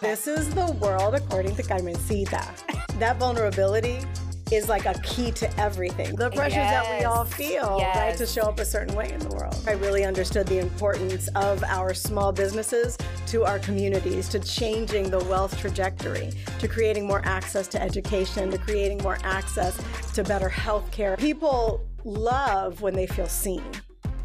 This is the world according to Carmencita. That vulnerability is like a key to everything. The pressures that we all Yes. feel, right, to show up a certain way in the world. I really understood the importance of our small businesses to our communities, to changing the wealth trajectory, to creating more access to education, to creating more access to better health care. People love when they feel seen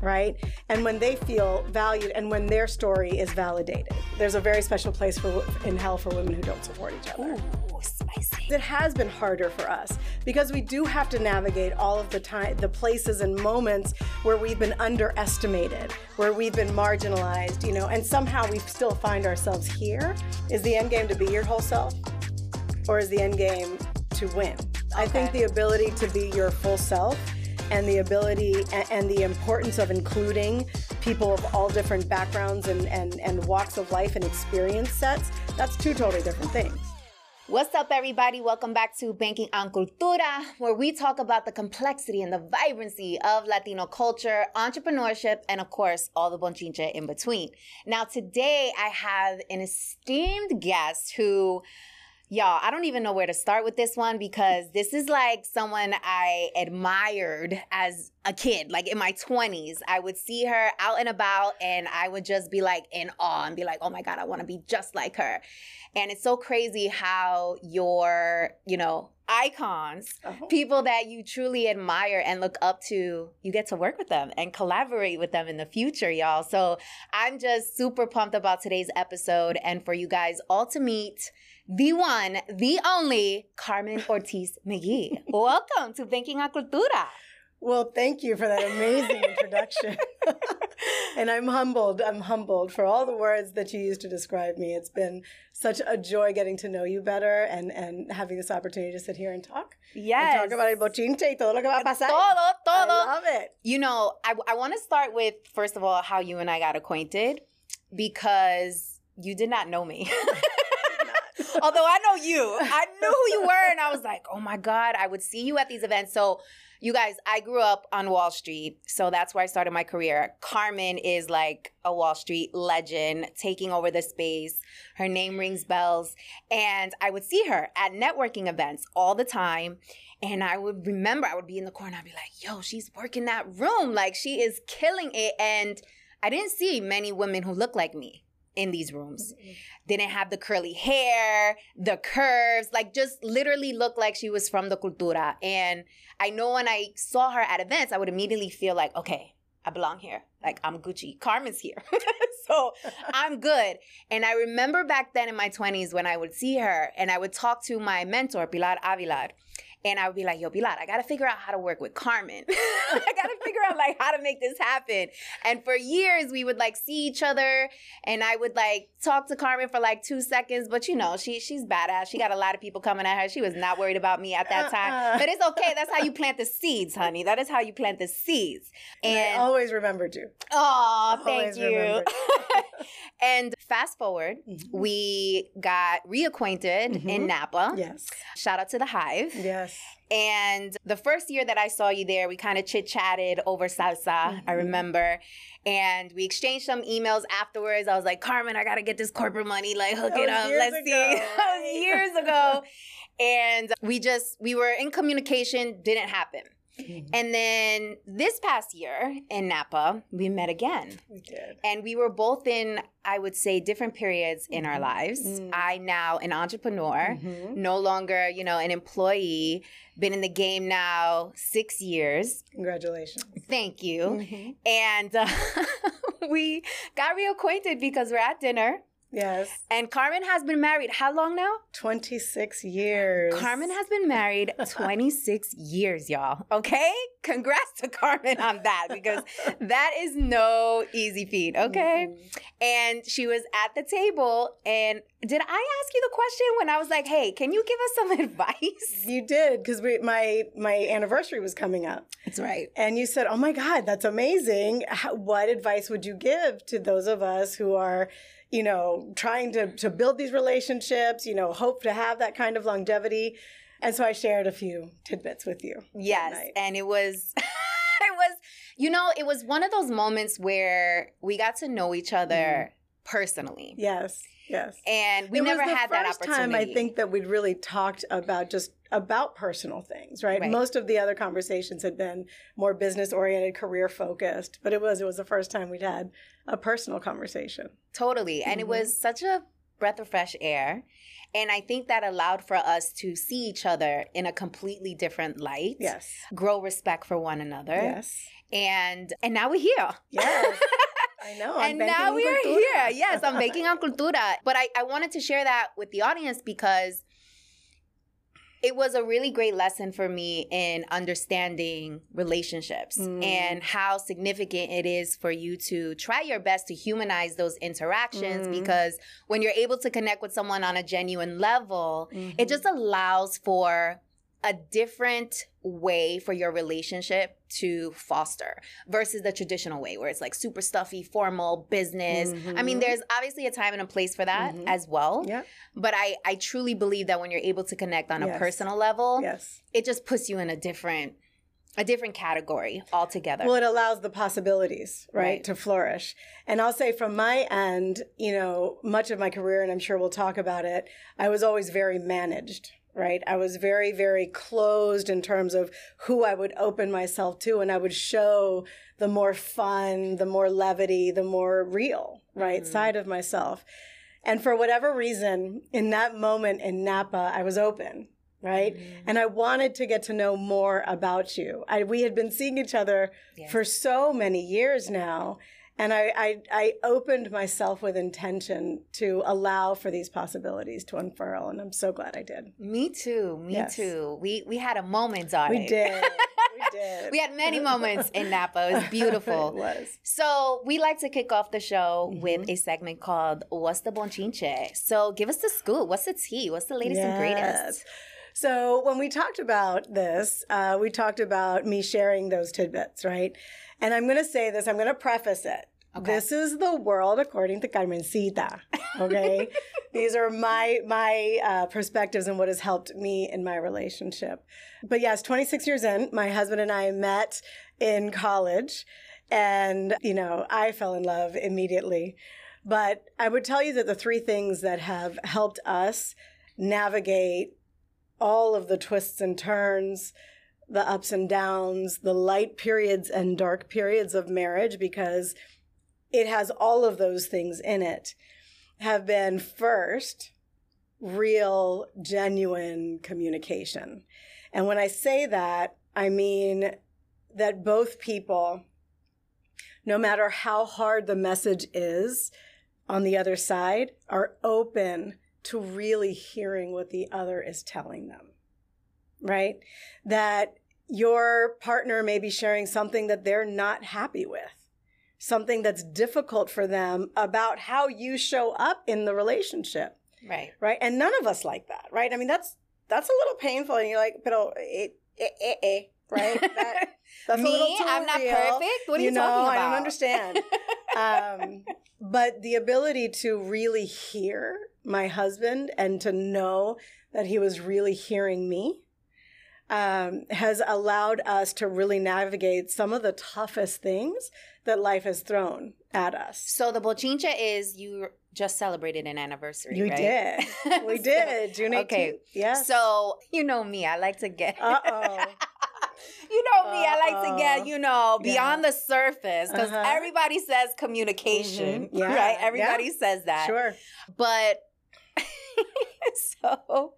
right? And when they feel valued and when their story is validated. There's a very special place for in hell for women who don't support each other. Ooh, spicy. It has been harder for us because we do have to navigate all of the time the places and moments where we've been underestimated, where we've been marginalized, you know, and somehow we still find ourselves here. Is the end game to be your whole self? Or is the end game to win? I think the ability to be your full self and the ability and the importance of including people of all different backgrounds and, and, and walks of life and experience sets, that's two totally different things. What's up, everybody? Welcome back to Banking on Cultura, where we talk about the complexity and the vibrancy of Latino culture, entrepreneurship, and of course, all the bonchinche in between. Now, today I have an esteemed guest who, y'all, I don't even know where to start with this one because this is like someone I admired as a kid, like in my 20s. I would see her out and about and I would just be like in awe and be like, oh my God, I want to be just like her. And it's so crazy how your, you know, icons, Oh. people that you truly admire and look up to, you get to work with them and collaborate with them in the future, y'all. So I'm just super pumped about today's episode and for you guys all to meet the one, the only Carmen Ortiz McGhee. Welcome to Banking a Cultura. Well, thank you for that amazing introduction. and I'm humbled. I'm humbled for all the words that you used to describe me. It's been such a joy getting to know you better and, and having this opportunity to sit here and talk. Yes. And talk about el bochinche y todo lo que va a pasar. Todo, I love it. You know, I, I want to start with, first of all, how you and I got acquainted because you did not know me. Although I know you, I knew who you were, and I was like, oh my God, I would see you at these events. So, you guys, I grew up on Wall Street, so that's where I started my career. Carmen is like a Wall Street legend, taking over the space. Her name rings bells. And I would see her at networking events all the time. And I would remember, I would be in the corner, I'd be like, yo, she's working that room. Like, she is killing it. And I didn't see many women who look like me in these rooms. Mm-hmm. Didn't have the curly hair, the curves, like just literally looked like she was from the cultura. And I know when I saw her at events, I would immediately feel like, okay, I belong here. Like I'm Gucci. Carmen's here. so I'm good. And I remember back then in my 20s when I would see her and I would talk to my mentor, Pilar Avila. And I would be like, yo, Pilar, I gotta figure out how to work with Carmen. I gotta figure out like how to make this happen. And for years we would like see each other and I would like talk to Carmen for like two seconds. But you know, she she's badass. She got a lot of people coming at her. She was not worried about me at that time. Uh-uh. But it's okay. That's how you plant the seeds, honey. That is how you plant the seeds. And I always remembered you. oh, thank Always you. and fast forward, Mhm. we got reacquainted in Mhm. Napa. Yes. Shout out to the Hive. Yes. And the first year that I saw you there, we kind of chit chatted over salsa, I Mhm. remember. And we exchanged some emails afterwards. I was like, Carmen, I got to get this corporate money. Like, hook it up. Let's see. ago, that was years ago. and we just, we were in communication, didn't happen. Mhm. And then this past year in Napa, we met again. We did. And we were both in, I would say, different periods in our lives. Mm. I now an entrepreneur Mhm. no longer, you know, an employee, been in the game now six years. Congratulations. Thank you. Mhm. And uh, we got reacquainted because we're at dinner. Yes. And Carmen has been married how long now? 26 years. Carmen has been married 26 years, y'all. Okay? Congrats to Carmen on that because that is no easy feat, okay? Mhm. And she was at the table. And did I ask you the question when I was like, hey, can you give us some advice? You did because we my my anniversary was coming up, That's right. and you said, "Oh my God, that's amazing! How, what advice would you give to those of us who are, you know, trying to to build these relationships? You know, hope to have that kind of longevity." And so I shared a few tidbits with you. Yes. And it was, it was, you know, it was one of those moments where we got to know each other mm-hmm. personally. Yes. Yes. And we it never was the had that first opportunity. time I think that we'd really talked about just about personal things, right? Right. Most of the other conversations had been more business oriented, career focused, but it was it was the first time we'd had a personal conversation. Totally. And it was mm-hmm. such a breath of fresh air. And I think that allowed for us to see each other in a completely different light. Yes. Grow respect for one another. Yes. And and now we're here. Yes. I know. I'm and now we are cultura. here. Yes, I'm Banking on cultura. But I, I wanted to share that with the audience because it was a really great lesson for me in understanding relationships Mm. and how significant it is for you to try your best to humanize those interactions Mm. because when you're able to connect with someone on a genuine level, it Mhm. just allows for a different way for your relationship to foster versus the traditional way where it's like super stuffy, formal, business. I mean, Mhm. there's obviously a time and a place for that Mhm. as well. Yeah. But I, I truly believe that when you're able to connect on a personal level, Yes. it just puts you in a different a different category altogether. Well, it allows the possibilities, right, Right. to flourish. And I'll say from my end, you know, much of my career, and I'm sure we'll talk about it, I was always very managed, right? I was very, very closed in terms of who I would open myself to, and I would show the more fun, the more levity, the more real, right, Mhm. side of myself. And for whatever reason, in that moment in Napa, I was open, right? Mhm. And I wanted to get to know more about you. I, we had been seeing each other Yes. for so many years now. And I, I, I opened myself with intention to allow for these possibilities to unfurl. And I'm so glad I did. me too. Me Yes. too. We we had a moment, darling. We did. We did. we had many moments in Napa. It was beautiful. it was. So we like to kick off the show Mhm. with a segment called "What's the Bonchinche." So give us the scoop. What's the tea? What's the latest and greatest? Yes. So when we talked about this, uh, we talked about me sharing those tidbits, right? And I'm going to say this. I'm going to preface it. Okay. This is the world according to Carmencita. Okay, these are my my uh, perspectives and what has helped me in my relationship. But yes, 26 years in, my husband and I met in college, and you know I fell in love immediately. But I would tell you that the three things that have helped us navigate all of the twists and turns, the ups and downs, the light periods and dark periods of marriage, because it has all of those things in it, have been first, real, genuine communication. And when I say that, I mean that both people, no matter how hard the message is on the other side, are open to really hearing what the other is telling them, right? That your partner may be sharing something that they're not happy with, something that's difficult for them about how you show up in the relationship, Right. right? And none of us like that, right? I mean, that's that's a little painful, and you're like, pero eh, eh, eh, eh, right? That, that's a little Me? too I'm not real. perfect. What are you, know, talking about? I don't understand. um, but the ability to really hear my husband and to know that he was really hearing me um, has allowed us to really navigate some of the toughest things that life has thrown at us. so the bochinche is you just celebrated an anniversary. You right? did. We So- did. June 18th. Okay. Yeah. So you know me, I like to get. Uh oh. you know me, I like to get you know Yeah. beyond the surface because Uh-huh. everybody says communication, Mhm. Yeah. right? Everybody says that. Sure. But so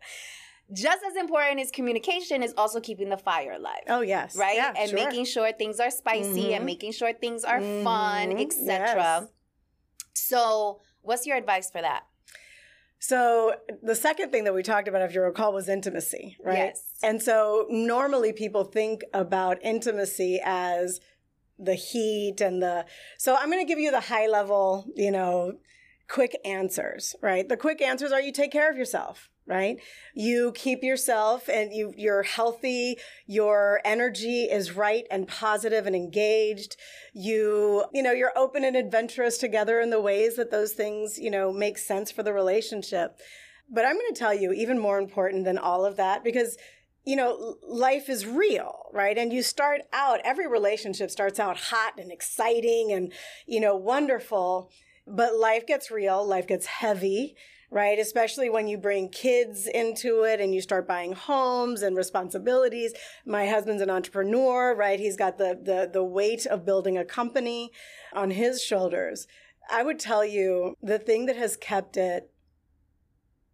just as important as communication is also keeping the fire alive. Oh yes. Right? Yeah, and sure. making sure things are spicy Mhm. and making sure things are fun, Mhm. etc. Yes. So, what's your advice for that? So the second thing that we talked about, if you recall, was intimacy, right? Yes. And so normally people think about intimacy as the heat and the. So I'm going to give you the high level, you know, quick answers, right? The quick answers are you take care of yourself, right? You keep yourself and you you're healthy, your energy is right and positive and engaged. You, you know, you're open and adventurous together in the ways that those things, you know, make sense for the relationship. But I'm going to tell you even more important than all of that because you know, life is real, right? And you start out, every relationship starts out hot and exciting and, you know, wonderful. But life gets real, life gets heavy, right? Especially when you bring kids into it and you start buying homes and responsibilities. My husband's an entrepreneur, right? He's got the the the weight of building a company on his shoulders. I would tell you the thing that has kept it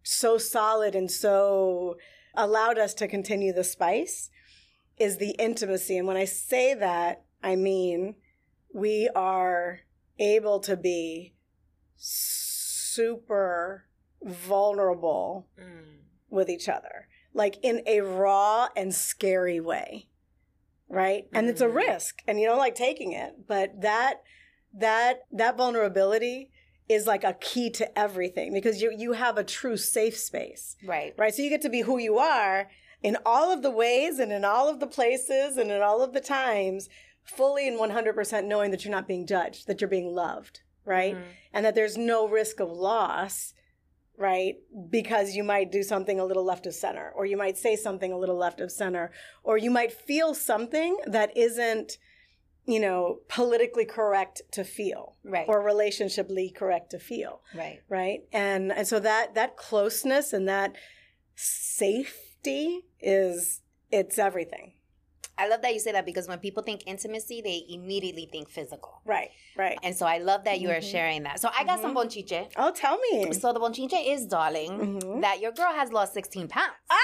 so solid and so allowed us to continue the spice is the intimacy. And when I say that, I mean we are able to be super vulnerable mm. with each other, like in a raw and scary way. Right. And mm. it's a mm. risk and you don't like taking it, but that, that, that vulnerability is like a key to everything because you, you have a true safe space. Right. Right. So you get to be who you are in all of the ways and in all of the places and in all of the times fully and 100% knowing that you're not being judged, that you're being loved, right? Mm-hmm. And that there's no risk of loss, right? Because you might do something a little left of center, or you might say something a little left of center, or you might feel something that isn't, you know, politically correct to feel, right? Or relationshiply correct to feel, right? Right? And and so that that closeness and that safety is it's everything I love that you say that because when people think intimacy, they immediately think physical. Right, right. And so I love that you are mm-hmm. sharing that. So I got mm-hmm. some bochinche. Oh, tell me. So the bochinche is, darling, mm-hmm. that your girl has lost 16 pounds. Ah!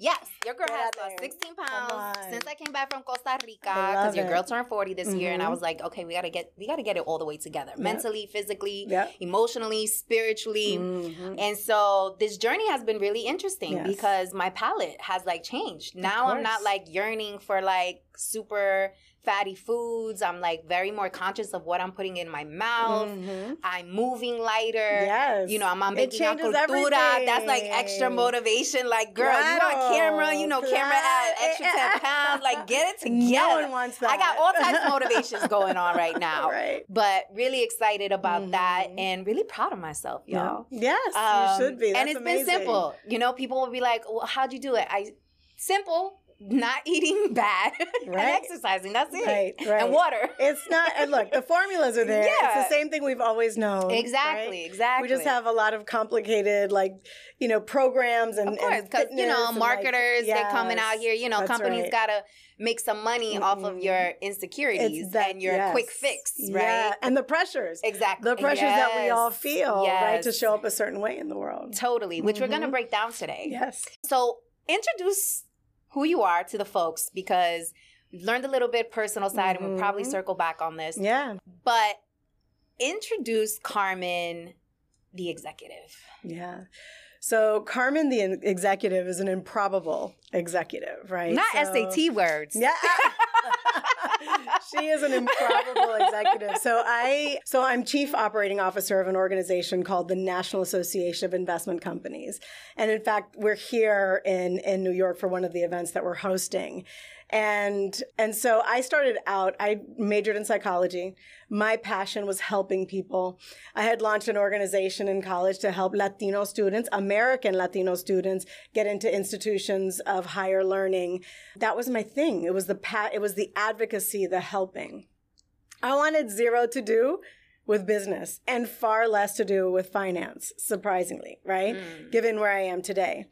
Yes, your girl has lost 16 pounds since I came back from Costa Rica because your girl turned 40 this mm-hmm. year, and I mm-hmm. was like, okay, we gotta get we gotta get it all the way together, yep. mentally, physically, yep. emotionally, spiritually, mm-hmm. and so this journey has been really interesting yes. because my palate has like changed. Now I'm not like yearning for like super fatty foods. I'm like very more conscious of what I'm putting in my mouth. Mm-hmm. I'm moving lighter. Yes. You know, I'm on making cultura. Everything. That's like extra motivation. Like, girl, claro. you on camera, you know, claro. camera at extra 10 pounds. Like, get it together. No one wants that. I got all types of motivations going on right now. right. But really excited about mm-hmm. that and really proud of myself, y'all. Yeah. Yes, um, you should be. That's and it's amazing. been simple. You know, people will be like, well, how'd you do it? I simple not eating bad right. and exercising. That's it. Right, right. And water. It's not, and look, the formulas are there. Yeah. It's the same thing we've always known. Exactly, right? exactly. We just have a lot of complicated, like, you know, programs and, of course, you know, marketers, like, yes, they're coming out here, you know, companies right. got to make some money mm-hmm. off of your insecurities that, and your yes. quick fix, right? Yeah. And the pressures. Exactly. The pressures yes. that we all feel, right? To show up a certain way in the world. Totally, which mm-hmm. we're going to break down today. Yes. So introduce who you are to the folks because learned a little bit personal side mm-hmm. and we'll probably mm-hmm. circle back on this. Yeah. But introduce Carmen the executive. Yeah. So Carmen the executive is an improbable executive, right? Not so, SAT words. Yeah. she is an improbable executive. So I so I'm chief operating officer of an organization called the National Association of Investment Companies. And in fact, we're here in in New York for one of the events that we're hosting. And and so I started out I majored in psychology. My passion was helping people. I had launched an organization in college to help Latino students, American Latino students get into institutions of higher learning. That was my thing. It was the pa- it was the advocacy, the helping. I wanted zero to do with business and far less to do with finance, surprisingly, right? Mm. Given where I am today.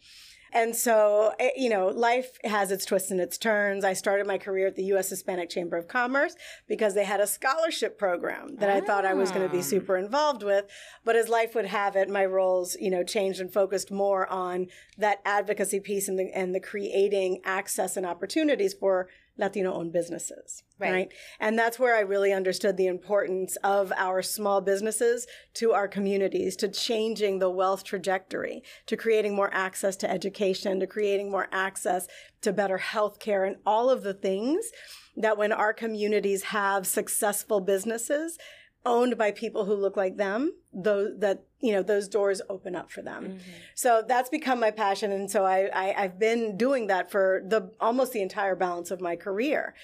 And so, eh, you know, life has its twists and its turns. I started my career at the U.S. Hispanic Chamber of Commerce because they had a scholarship program that I thought I was going to be ah. super involved with. But as life would have it, my roles, you know, changed and focused more on that advocacy piece and the, and the creating access and opportunities for Latino owned businesses. Right. right. And that's where I really understood the importance of our small businesses to our communities, to changing the wealth trajectory, to creating more access to education, to creating more access to better health care, and all of the things that when our communities have successful businesses, owned by people who look like them, those that you know those doors open up for them. Mm-hmm. So that's become my passion, and so I, I I've been doing that for the almost the entire balance of my career.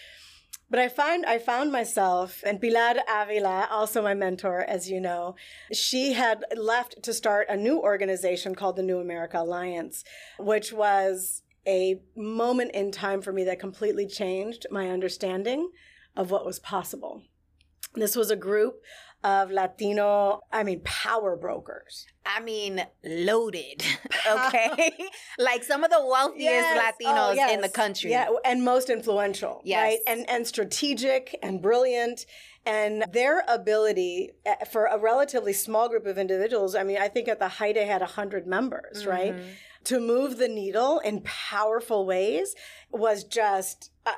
But I find I found myself, and Pilar Avila, also my mentor, as you know, she had left to start a new organization called the New America Alliance, which was a moment in time for me that completely changed my understanding of what was possible. This was a group of Latino, I mean, power brokers. I mean, loaded. Okay. like some of the wealthiest Yes. Latinos Oh, yes. in the country. Yeah, and most influential. Yes. Right? And and strategic and brilliant. And their ability eh, for a relatively small group of individuals, I mean, I think at the height they had 100 members, right? Mhm. To move the needle in powerful ways was just, I,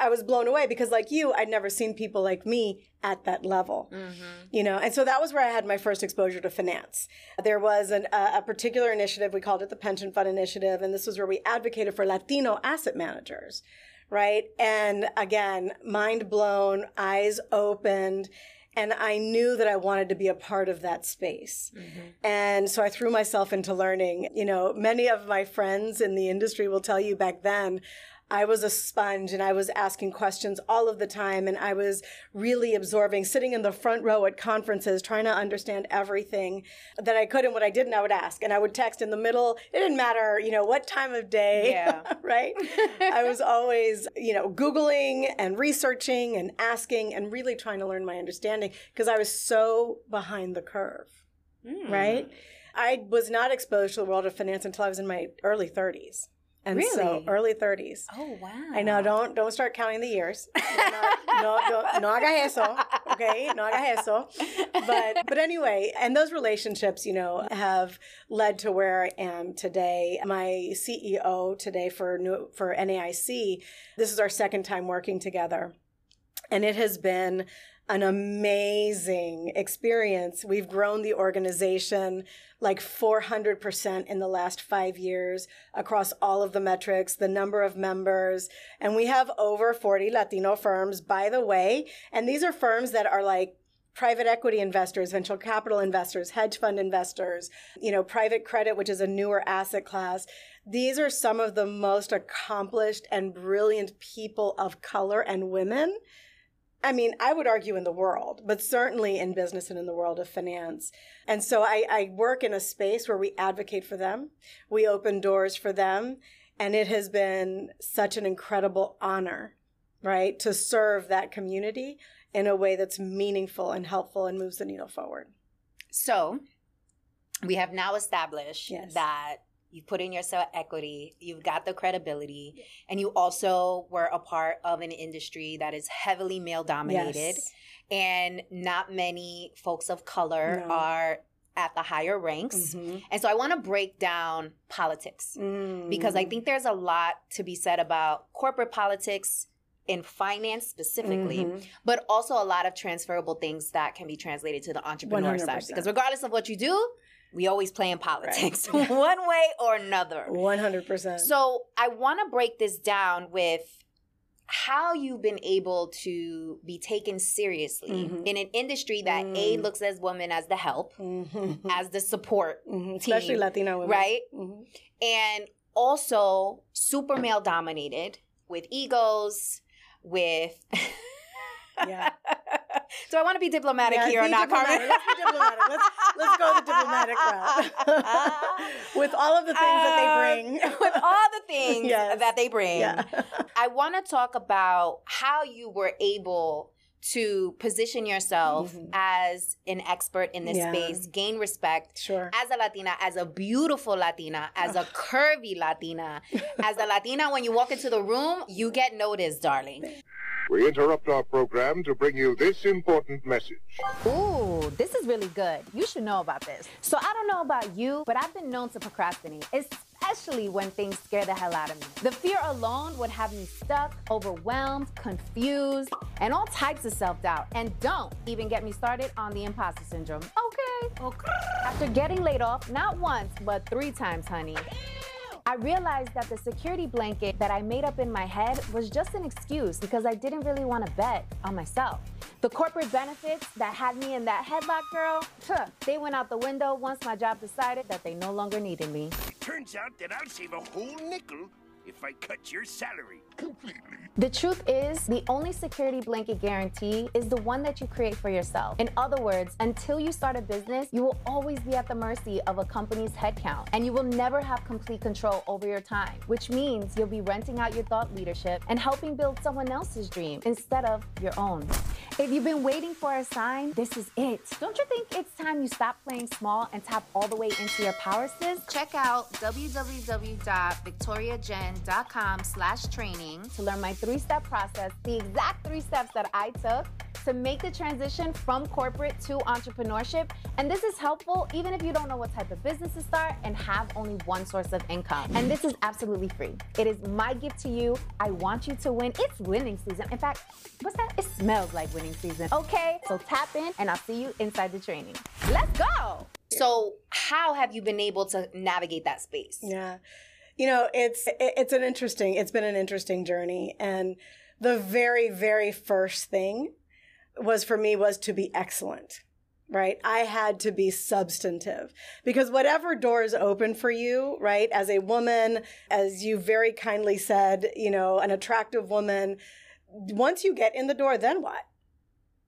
I was blown away because, like you, I'd never seen people like me at that level Mhm. you know and so that was where i had my first exposure to finance there was an, a, a particular initiative we called it the pension fund initiative and this was where we advocated for latino asset managers right and again mind blown eyes opened and i knew that i wanted to be a part of that space Mhm. and so I threw myself into learning. You know, many of my friends in the industry will tell you back then, I was a sponge and I was asking questions all of the time. And I was really absorbing, sitting in the front row at conferences, trying to understand everything that I could. And what I didn't, I would ask. And I would text in the middle. It didn't matter, you know, what time of day. Yeah. right? I was always, you know, Googling and researching and asking and really trying to learn my understanding because I was so behind the curve Mm. right? I was not exposed to the world of finance until I was in my early 30s. And so Really? early 30s. Oh wow. I know, don't don't start counting the years. no, no, no haga eso. Okay, no haga eso. But but anyway, and those relationships, you know, have led to where I am today. My CEO today for new, for NAIC, this is our second time working together, and it has been an amazing experience. We've grown the organization like 400% in the last five years across all of the metrics, the number of members. And we have over 40 Latino firms, by the way. And these are firms that are like private equity investors, venture capital investors, hedge fund investors, you know, private credit, which is a newer asset class. These are some of the most accomplished and brilliant people of color and women. I mean, I would argue in the world, but certainly in business and in the world of finance. And so I, I work in a space where we advocate for them, we open doors for them, and it has been such an incredible honor, right, to serve that community in a way that's meaningful and helpful and moves the needle forward. So we have now established Yes. that you put in your sweat equity, you've got the credibility, and you also were a part of an industry that is heavily male dominated. Yes. And not many folks of color No. are at the higher ranks. Mhm. And so I want to break down politics because I Mm. think there's a lot to be said about corporate politics in finance specifically, Mhm. but also a lot of transferable things that can be translated to the entrepreneur side. 100%. Because regardless of what you do, we always play in politics one way or another. 100%. So I want to break this down with how you've been able to be taken seriously Mhm. in an industry that A Mm. looks as women as the help, Mhm. as the support, Mhm. Especially team, Latino women. right? Mhm. and also super male dominated with egos, with Yeah. So I want to be diplomatic Yeah, here or be not, Carmen? Let's be diplomatic. Let's let's go the diplomatic route. With all of the things that they bring. Uh, with all the things Yes. that they bring. yeah. I want to talk about how you were able to position yourself Mhm. as an expert in this Yeah. space, gain respect Sure. as a Latina, as a beautiful Latina, as a curvy Latina, as a Latina, when you walk into the room, you get noticed, darling. We interrupt our program to bring you this important message. Ooh, this is really good. You should know about this. So I don't know about you, but I've been known to procrastinate, especially when things scare the hell out of me. The fear alone would have me stuck, overwhelmed, confused, and all types of self-doubt. And don't even get me started on the imposter syndrome. Okay. Okay. After getting laid off, not once, but three times, honey. I realized that the security blanket that I made up in my head was just an excuse because I didn't really want to bet on myself. The corporate benefits that had me in that headlock, girl, huh, they went out the window once my job decided that they no longer needed me. Turns out that I'll save a whole nickel I cut your salary. completely. The truth is, the only security blanket guarantee is the one that you create for yourself. In other words, until you start a business, you will always be at the mercy of a company's headcount, and you will never have complete control over your time, which means you'll be renting out your thought leadership and helping build someone else's dream instead of your own. If you've been waiting for a sign, this is it. Don't you think it's time you stop playing small and tap all the way into your power, sis? Check out www.victoriajenn.com slash training to learn my three-step process, the exact three steps that I took to make the transition from corporate to entrepreneurship. And this is helpful even if you don't know what type of business to start and have only one source of income. And this is absolutely free. It is my gift to you. I want you to win. It's winning season. In fact, what's that? It smells like winning season. Okay, so tap in and I'll see you inside the training. Let's go. So, how have you been able to navigate that space? Yeah. You know, it's it's an interesting it's been an interesting journey and the very very first thing was for me was to be excellent. Right? I had to be substantive because whatever doors open for you, right? As a woman, as you very kindly said, you know, an attractive woman, once you get in the door, then what?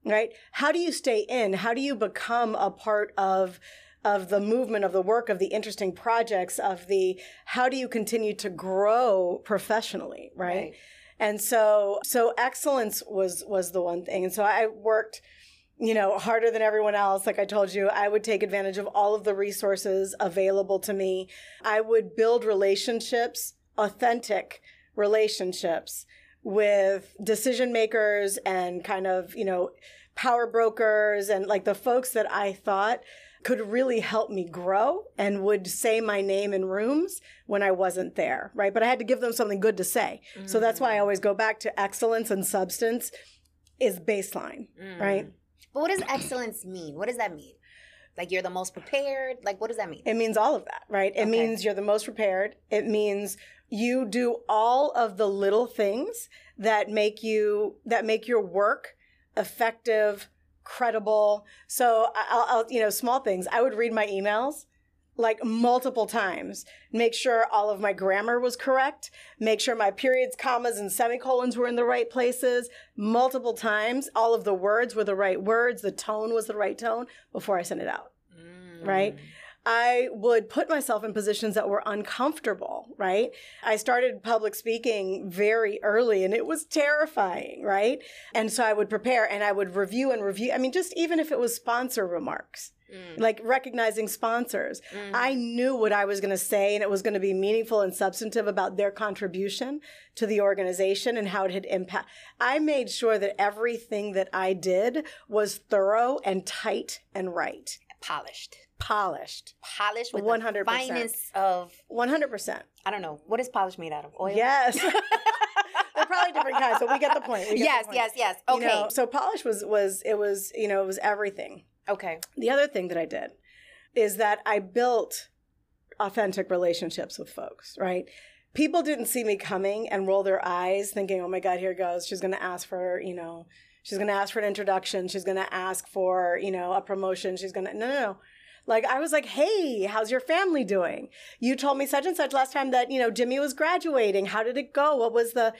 Right? How do you stay in? How do you become a part of of the movement of the work of the interesting projects of the how do you continue to grow professionally right, right. and so so excellence was was the one thing. And so i worked you know harder than everyone else. Like i told you i would take advantage of all of the resources available to me. I would build relationships authentic relationships with decision makers and kind of you know power brokers and like the folks that i thought could really help me grow and would say my name in rooms when I wasn't there, right? But I had to give them something good to say. Mm. So that's why I always go back to excellence and substance is baseline, mm. right? But what does excellence mean? What does that mean? Like you're the most prepared? Like what does that mean? It means all of that, right? It okay. means you're the most prepared. It means you do all of the little things that make you that make your work effective, credible. So I'll, I'll, you know, small things. I would read my emails like multiple times, make sure all of my grammar was correct, make sure my periods, commas, and semicolons were in the right places multiple times. All of the words were the right words, the tone was the right tone before I sent it out. Mm. Right. I would put myself in positions that were uncomfortable, right? I started public speaking very early and it was terrifying, right? And so I would prepare and I would review and review. I mean, just even if it was sponsor remarks, Mm. like recognizing sponsors. Mm. I knew what I was going to say and it was going to be meaningful and substantive about their contribution to the organization and how it had impact. I made sure that everything that I did was thorough and tight and right. Polished polished. Polished with 100%. the finest of 100%. I don't know. What is polish made out of? Oil? Yes. They're probably different kinds, but we get the point. Get yes, the point. yes, yes. Okay. You know, so polish was was it was, you know, it was everything. Okay. The other thing that I did is that I built authentic relationships with folks, right? People didn't see me coming and roll their eyes thinking, "Oh my god, here goes. She's going to ask for, you know, she's going to ask for an introduction, she's going to ask for, you know, a promotion, she's going to No, no, no like I was like, "Hey, how's your family doing? You told me such and such last time that, you know, Jimmy was graduating. How did it go? What was the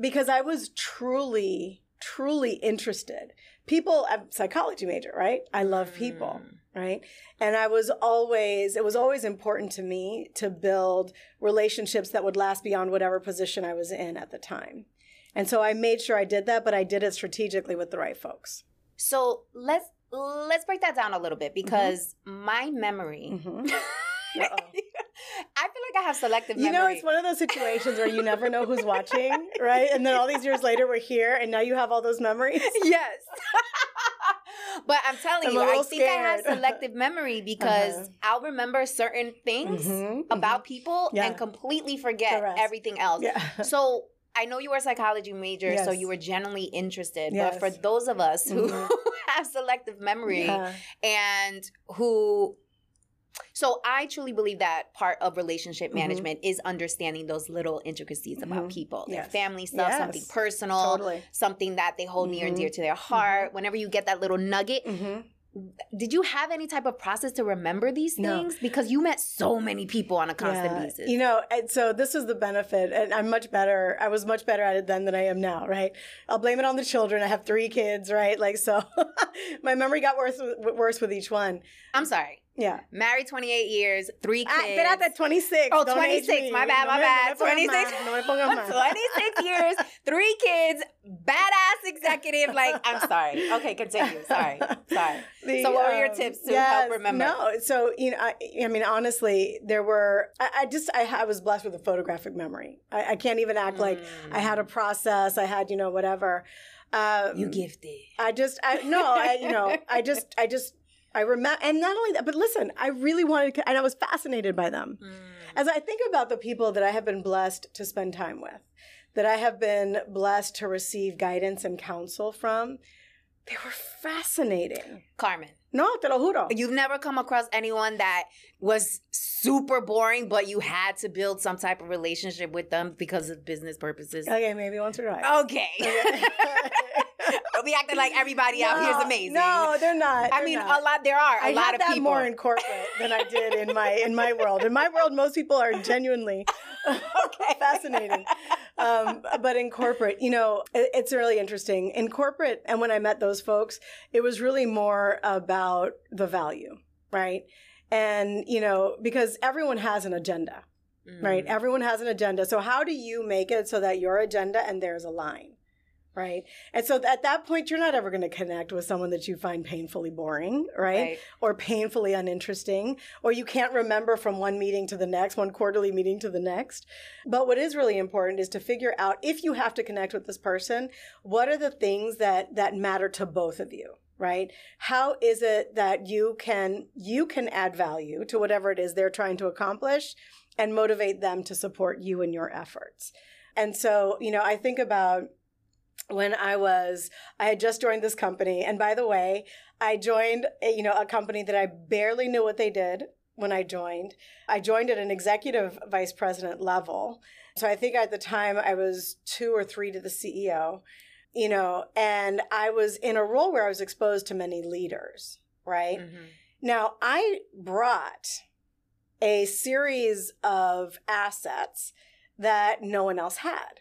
because I was truly truly interested. People I'm a psychology major, right? I love people, mm. right? And I was always it was always important to me to build relationships that would last beyond whatever position I was in at the time. And so I made sure I did that, but I did it strategically with the right folks. So let's let's break that down a little bit mm-hmm. because mm-hmm. my memory. Mm-hmm. I feel like I have selective memory. You know, it's one of those situations where you never know who's watching, right? And then all these years later, we're here, and now you have all those memories. Yes. but I'm telling I'm you, I think scared. I have selective memory because uh-huh. I'll remember certain things mm-hmm, about mm-hmm. people yeah. and completely forget everything else. Yeah. So I know you were a psychology major, yes. so you were generally interested. Yes. But for those of us who mm-hmm. have selective memory yeah. and who so I truly believe that part of relationship mm-hmm. management mm-hmm. is understanding those little intricacies mm-hmm. about people, yes. their family stuff, yes. something personal, totally. something that they hold mm-hmm. near and dear mm-hmm. to their heart. Mm-hmm. Whenever you get that little nugget, did you have any type of process to remember these No. things? Because you met so many people on a constant Yeah. basis. You know, and so this is the benefit, and I'm much better. I was much better at it then than I am now, right? I'll blame it on the children. I have three kids, right? Like, so my memory got worse, worse with each one. I'm sorry. Yeah. Married 28 years, three kids. Ah, espérate, 26. Oh, Don't age 26. me. My bad, No my me- bad. no 26. más, No me pongas más. 26 years, three kids, badass executive. Like, I'm sorry. Okay, continue. Sorry. Sorry. The, So what were your um, tips to help remember? No, so you know, I, I mean, honestly, there were. I, I just, I, I was blessed with a photographic memory. I, I can't even act like I had a process. I had, you know, whatever. Um, Mm. You gifted. I just, I no, I, you know, I just, I just, I remember, and not only that, but listen, I really wanted, to, and I was fascinated by them. Mm. As I think about the people that I have been blessed to spend time with, that I have been blessed to receive guidance and counsel from, they were fascinating. Carmen, No, te lo juro. you've never come across anyone that was super boring, but you had to build some type of relationship with them because of business purposes. Okay, maybe once or twice. Okay. we acting like everybody out here is amazing. No, they're not. I They're mean, not. a lot. There are a I lot of people. more in corporate than I did in my in my world. In my world, most people are genuinely okay. fascinating. Um, but in corporate, you know, it, it's really interesting. In corporate, and when I met those folks, it was really more about the value, right? And you know, because everyone has an agenda, right? Mm. Everyone has an agenda. So how do you make it so that your agenda and theirs align? Right. And so at that point, you're not ever going to connect with someone that you find painfully boring, right? Right. Or painfully uninteresting, or you can't remember from one meeting to the next, one quarterly meeting to the next. But what is really important is to figure out if you have to connect with this person, what are the things that that matter to both of you? Right? How is it that you can you can add value to whatever it is they're trying to accomplish and motivate them to support you in your efforts? And so, you know, I think about when I was, I had just joined this company. And by the way, I joined, a, you know, a company that I barely knew what they did when I joined. I joined at an executive vice president level. So I think at the time I was two or three to the CEO, you know, and I was in a role where I was exposed to many leaders, right? Mhm. Now, I brought a series of assets that no one else had,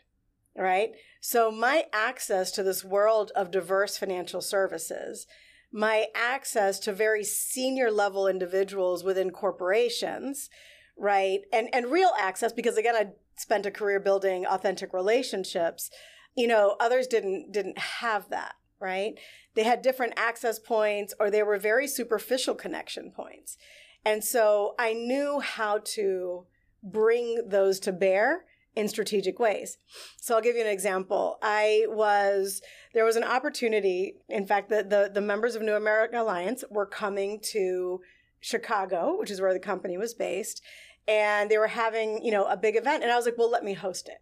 right? So, my access to this world of diverse financial services, my access to very senior level individuals within corporations, right? And and real access because again I spent a career building authentic relationships. You know, others didn't didn't have that, right? They had different access points or they were very superficial connection points. And so I knew how to bring those to bear in strategic ways. So I'll give you an example. I was there was an opportunity. In fact, the the, the members of New America Alliance were coming to Chicago, which is where the company was based, and they were having you know a big event. And I was like, well, let me host it.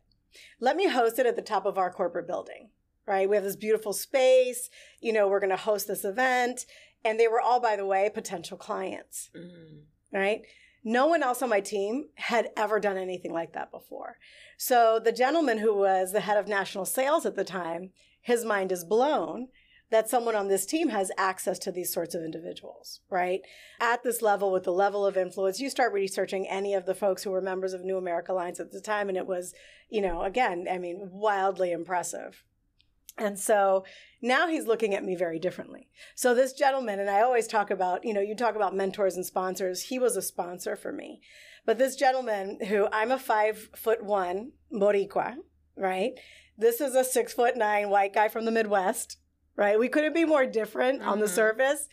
Let me host it at the top of our corporate building. Right? We have this beautiful space. You know, we're going to host this event, and they were all, by the way, potential clients Mm. right? No one else on my team had ever done anything like that before. So the gentleman who was the head of national sales at the time, his mind is blown that someone on this team has access to these sorts of individuals, right? At this level, with the level of influence, you start researching any of the folks who were members of New America Alliance at the time, and it was, you know, again, I mean, wildly impressive. And so now he's looking at me very differently. So this gentleman, and I always talk about, you know, you talk about mentors and sponsors. He was a sponsor for me. But this gentleman, who I'm a five foot one Boricua, right? This is a six foot nine white guy from the Midwest, right? We couldn't be more different on the Mhm. surface,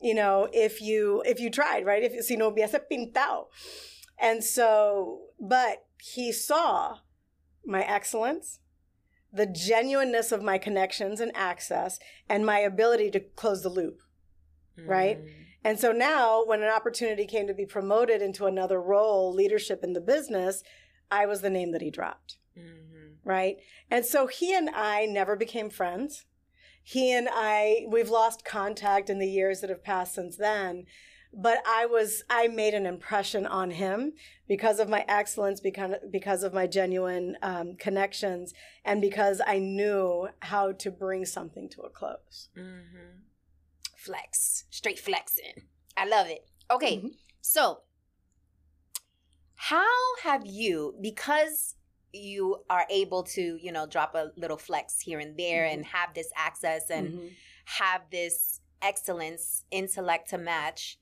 you know, if you if you tried, right? If you si no hubiese pintado. And so, but he saw my excellence, the genuineness of my connections and access, and my ability to close the loop. Right? Mm. And so now, when an opportunity came to be promoted into another role, leadership in the business, I was the name that he dropped. Mhm. Right. And so he and I never became friends. He and I, we've lost contact in the years that have passed since then. But I was, I made an impression on him because of my excellence, because, because of my genuine um, connections, and because I knew how to bring something to a close. Mhm. flex, straight flexing. I love it. Okay, Mhm. so how have you, because you are able to, you know, drop a little flex here and there and have this access and Mhm. have this excellence, intellect to match,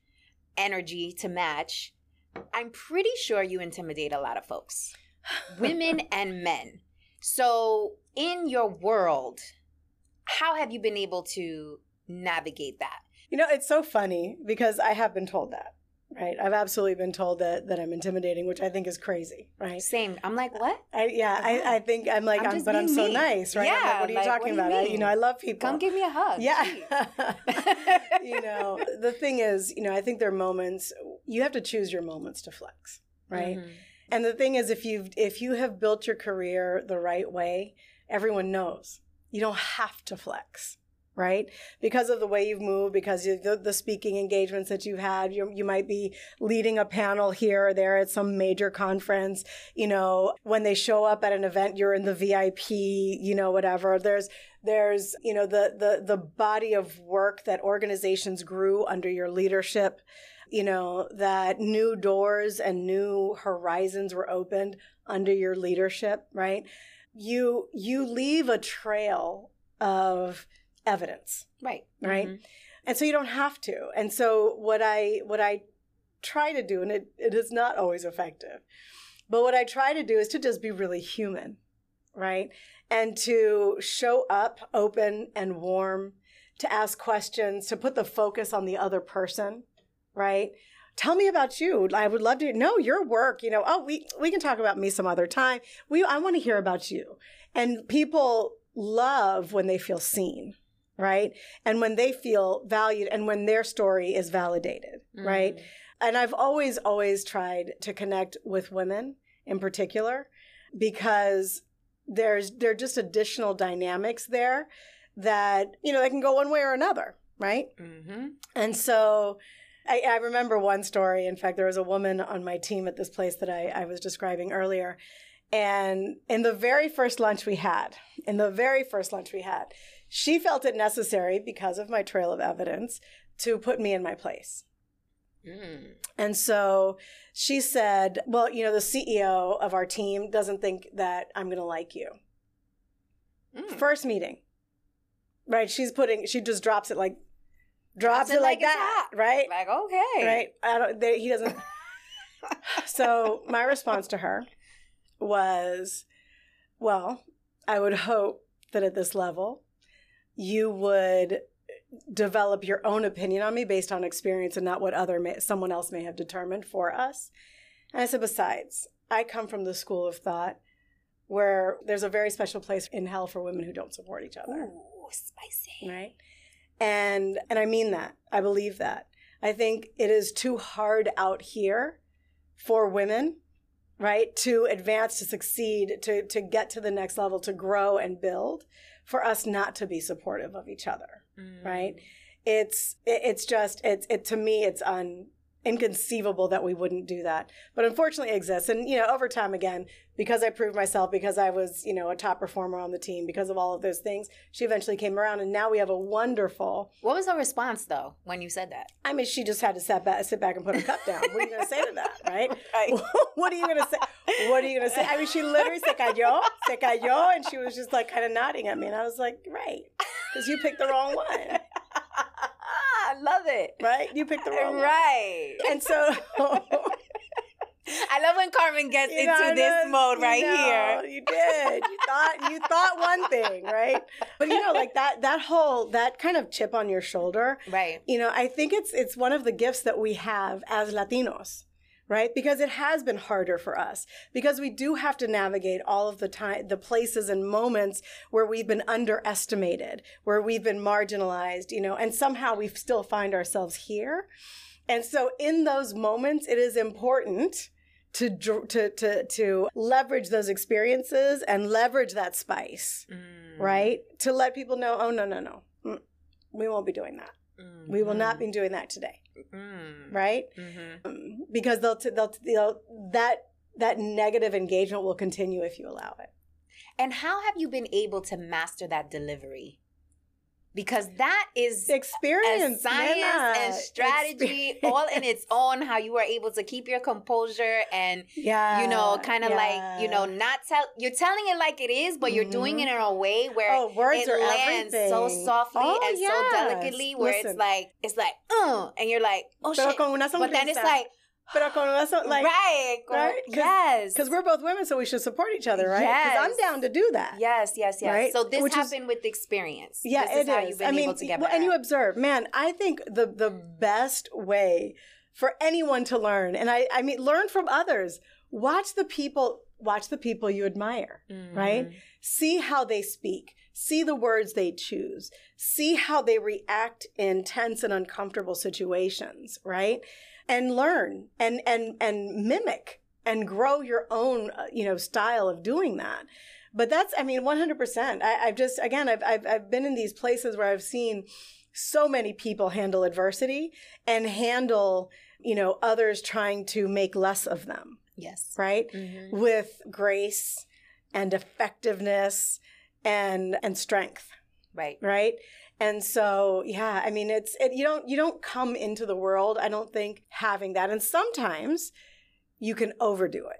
energy to match, I'm pretty sure you intimidate a lot of folks, women and men. So, in your world, how have you been able to navigate that? You know, it's so funny because I have been told that, right? I've absolutely been told that that I'm intimidating, which I think is crazy, right? Same. I'm like, what? I, yeah, I, I think I'm like, I'm I'm but I'm so nice, right? I'm like, Yeah, what are you like, talking what you about? I, you know, I love people. Come give me a hug. yeah. You know, the thing is, you know, I think there are moments you have to choose your moments to flex, right? Mhm. And the thing is, if you've if you have built your career the right way, everyone knows you don't have to flex, right? Because of the way you've moved, because the, the speaking engagements that you've had, you you might be leading a panel here or there at some major conference. You know, when they show up at an event, you're in the VIP. You know, whatever. There's there's you know the the the body of work that organizations grew under your leadership you know that new doors and new horizons were opened under your leadership right you you leave a trail of evidence Right. Right. Mhm. and so you don't have to. And so what i what i try to do and it, it is not always effective but what i try to do is to just be really human right? And to show up open and warm to ask questions to put the focus on the other person right? Tell me about you. I would love to know your work you know oh we we can talk about me some other time. We i want to hear about you. And people love when they feel seen right and when they feel valued and when their story is validated right Mhm. and I've always, always tried to connect with women in particular because there's there are just additional dynamics there that you know they can go one way or another, right? Mhm. And so I, I remember one story. In fact, there was a woman on my team at this place that I, I was describing earlier. And in the very first lunch we had, in the very first lunch we had, she felt it necessary because of my trail of evidence to put me in my place. Mm. And so she said, Well, you know, the CEO of our team doesn't think that I'm going to like you. Mm. First meeting, right? She's putting, she just drops it like, drops, Drops it, like, like that, hot. right? Like, okay. Right? I don't, they, he doesn't. so my response to her was, Well, I would hope that at this level, you would develop your own opinion on me based on experience and not what other may, someone else may have determined for us. And I said, besides, I come from the school of thought where there's a very special place in hell for women who don't support each other. Ooh, spicy. right? And and i mean that. I believe that. I think it is too hard out here for women right to advance to succeed to to get to the next level to grow and build for us not to be supportive of each other Mm. right it's it's just it's it to me it's un inconceivable that we wouldn't do that. But unfortunately it exists. And you know over time again because i proved myself because i was you know a top performer on the team because of all of those things she eventually came around and now we have a wonderful What was her response though when you said that? i mean she just had to sit back sit back and put her cup down. What are you going to say to that right? Right. what are you going to say what are you going to say? I mean she literally se cayó se cayó and she was just like kind of nodding at me and i was like right because you picked the wrong one I love it. right you picked the wrong one Right. and so I love when Carmen gets You know, into this mode you right know, here. You did. You thought you thought one thing, right? But you know, like that that whole that kind of chip on your shoulder. Right. You know, I think it's it's one of the gifts that we have as Latinos. Right? Because it has been harder for us. Because we do have to navigate all of the time the places and moments where we've been underestimated, where we've been marginalized, you know, and somehow we still find ourselves here. And so in those moments, it is important to to to to leverage those experiences and leverage that spice, Mm. right? To let people know, oh no no no, Mm, we won't be doing that. We will not be doing that today, Mm. right? Mhm. Um, because they'll t- they'll, they'll that that negative engagement will continue if you allow it. And how have you been able to master that delivery? Because that is experience, science Nana. and strategy all in its own. How you are able to keep your composure and Yeah, you know, kind of like you know, not tell you're telling it like it is, but you're doing it in a way where Oh, words it are lands so softly Oh, and yes. so delicately, where Listen. it's like it's like, uh, and you're like, oh Pero shit, but then it's like. Pero con like, right, right? 'Cause- yes, Because we're both women, so we should support each other, right? Because I'm down to do that. yes, yes, yes. Right? So this Which is- happened with experience. Yeah, this is it how is. you've been I mean, able to get well, and you observe, man. I think the the best way for anyone to learn, and I I mean, learn from others. Watch the people. Watch the people you admire. right? Mhm. See how they speak. See the words they choose. See how they react in tense and uncomfortable situations, right? And learn and and and mimic and grow your own, uh, you know, style of doing that. But that's, I mean, one hundred percent. I've just, again, I've, I've I've been in these places where I've seen so many people handle adversity and handle, you know, others trying to make less of them, Yes. right? Mhm. with grace and effectiveness and and strength Right. right and so yeah i mean it's it, you don't you don't come into the world i don't think having that and sometimes you can overdo it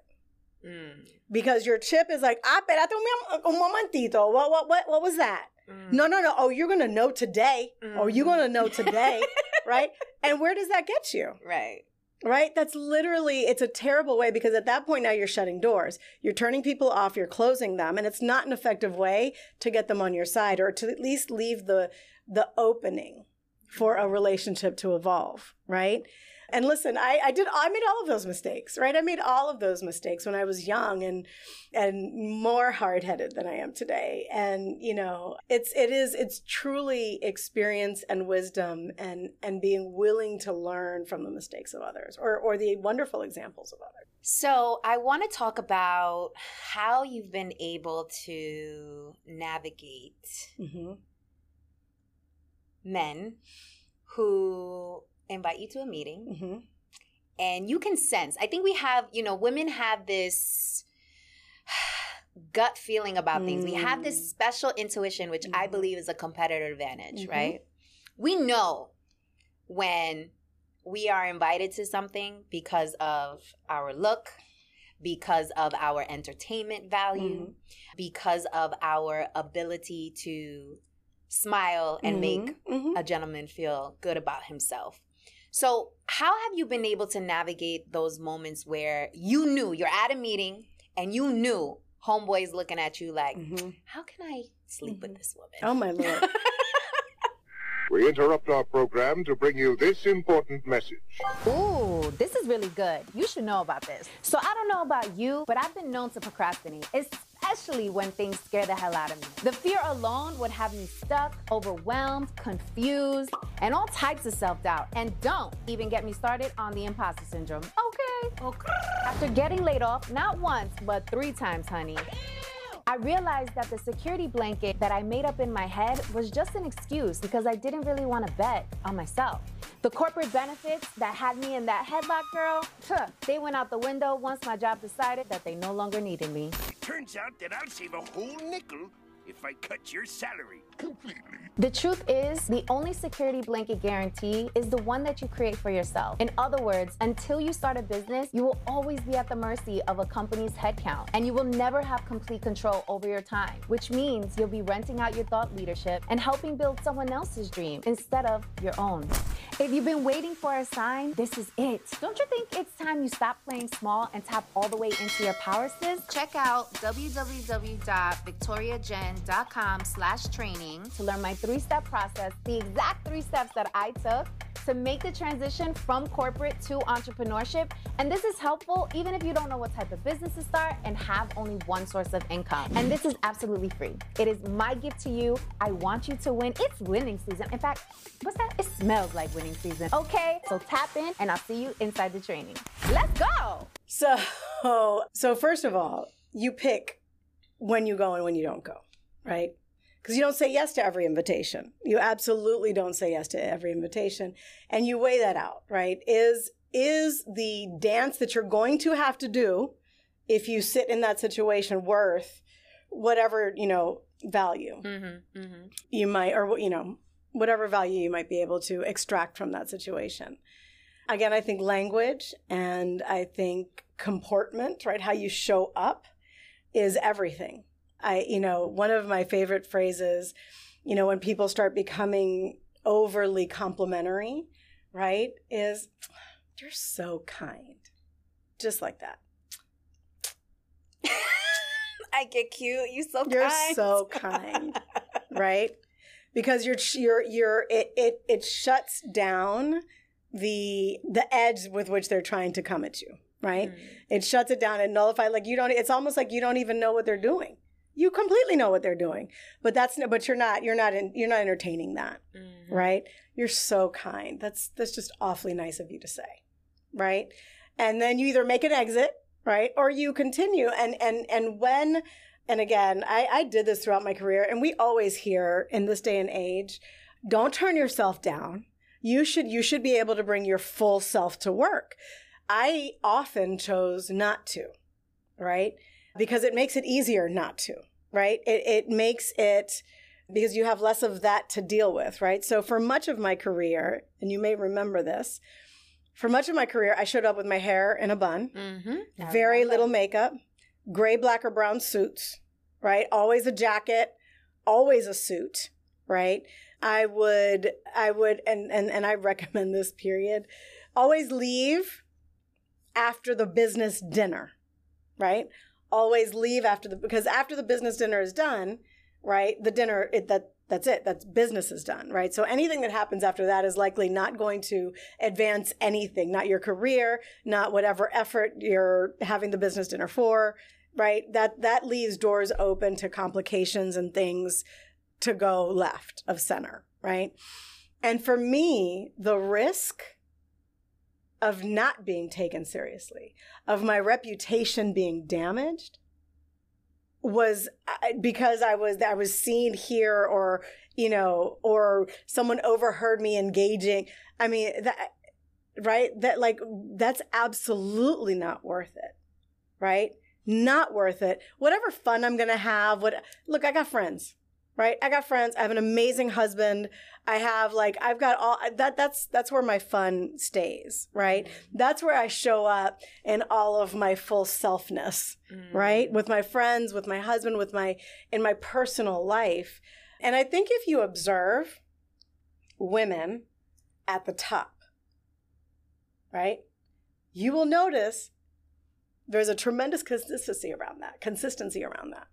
Mm. because your chip is like ah espérate un, un momentito what what what what was that Mm. no no no oh you're gonna know today Oh, you're Mhm. gonna know today right and where does that get you Right. Right? That's literally it's a terrible way because at that point now you're shutting doors. You're turning people off you're closing them and it's not an effective way to get them on your side or to at least leave the the opening for a relationship to evolve right and listen i i did i made all of those mistakes right? I made all of those mistakes when i was young and and more hard-headed than i am today. And you know it's it is it's truly experience and wisdom and and being willing to learn from the mistakes of others or or the wonderful examples of others. So I want to talk about how you've been able to navigate mm-hmm. men who invite you to a meeting Mm-hmm. and you can sense. I think we have, you know, women have this gut feeling about things. We have this Mm. special intuition, which I Mhm. believe is a competitive advantage, Mhm. right? We know when we are invited to something because of our look, because of our entertainment value, Mhm. because of our ability to smile and make Mhm. a gentleman feel good about himself. So, how have you been able to navigate those moments where you knew you're at a meeting and you knew homeboy's looking at you like, Mhm. how can I sleep with this woman? oh my lord We interrupt our program to bring you this important message. Ooh, this is really good. You should know about this. So I don't know about you, but I've been known to procrastinate, especially when things scare the hell out of me. The fear alone would have me stuck, overwhelmed, confused, and all types of self-doubt. And don't even get me started on the imposter syndrome. Okay. Okay. After getting laid off, not once, but three times, honey. I realized that the security blanket that I made up in my head was just an excuse because I didn't really want to bet on myself. The corporate benefits that had me in that headlock, girl, they went out the window once my job decided that they no longer needed me. Turns out that I'll save a whole nickel if I cut your salary completely. The truth is, the only security blanket guarantee is the one that you create for yourself. In other words, until you start a business, you will always be at the mercy of a company's headcount, and you will never have complete control over your time, which means you'll be renting out your thought leadership and helping build someone else's dream instead of your own. If you've been waiting for a sign, this is it. Don't you think it's time you stop playing small and tap all the way into your power, sis? Check out www.victoriajenn.com slash training to learn my three-step process, the exact three steps that I took to make the transition from corporate to entrepreneurship. And this is helpful even if you don't know what type of business to start and have only one source of income. And this is absolutely free. It is my gift to you. I want you to win. It's winning season. In fact, what's that? It smells like winning season. Okay, so tap in and I'll see you inside the training. Let's go. so so first of all you pick when you go and when you don't go right because you don't say yes to every invitation you absolutely don't say yes to every invitation and you weigh that out right is is the dance that you're going to have to do if you sit in that situation worth whatever you know value Mm-hmm. Mm-hmm. you might, or you know, whatever value you might be able to extract from that situation. Again, I think language and I think comportment, right? How you show up is everything. I, you know, one of my favorite phrases, you know, when people start becoming overly complimentary, right, is you're so kind. Just like that. I get cute. You so You're kind. so kind, right? Because you're you're you're it it it shuts down the the edge with which they're trying to come at you, right? Mm. It shuts it down and nullifies. Like you don't. It's almost like you don't even know what they're doing. You completely know what they're doing, but that's but you're not you're not in, you're not entertaining that, Mhm. right? You're so kind. That's that's just awfully nice of you to say, right? And then you either make an exit, right, or you continue. And and and when and again, I, I did this throughout my career, and we always hear in this day and age, don't turn yourself down. You should you should be able to bring your full self to work. I often chose not to, right? Because it makes it easier not to, right? It it makes it because you have less of that to deal with, right? So for much of my career, and you may remember this, for much of my career, I showed up with my hair in a bun, Mhm. Very remember. little makeup, gray, black, or brown suits, right? Always a jacket, always a suit, right? I would, I would, and and and I recommend this period. Always leave after the business dinner, right? Always leave after the because after the business dinner is done, right? The dinner it, that that's it. That's business is done, right? So anything that happens after that is likely not going to advance anything, not your career, not whatever effort you're having the business dinner for, right? That that leaves doors open to complications and things to go left of center, right? And for me, the risk of not being taken seriously, of my reputation being damaged was uh, uh, because I was I was seen here or you know or someone overheard me engaging. I mean that right that like that's absolutely not worth it. Right? Not worth it. Whatever fun I'm going to have, what Look, I got friends. Right? I got friends. I have an amazing husband. I have like I've got all that that's that's where my fun stays, right? That's where I show up in all of my full selfness Mm. right with my friends with my husband with my in my personal life and i think if you observe women at the top right you will notice there's a tremendous consistency around that consistency around that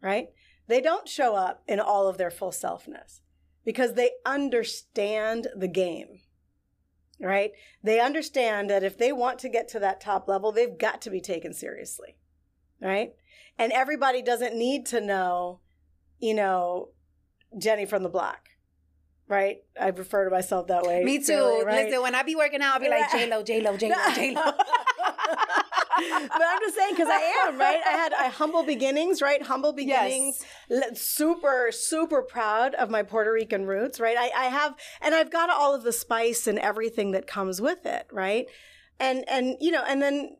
right they don't show up in all of their full selfness because they understand the game right they understand that if they want to get to that top level they've got to be taken seriously right? And everybody doesn't need to know, you know, Jenny from the block, right? I refer to myself that way. Me too. really, right? Listen, when I be working out, I'll be like J Lo, J Lo, J Lo, J Lo. But I'm just saying because I am right. I had I humble beginnings, right? Humble beginnings. L- Super, super proud of my Puerto Rican roots, right? I, I have, and I've got all of the spice and everything that comes with it, right? And and you know, and then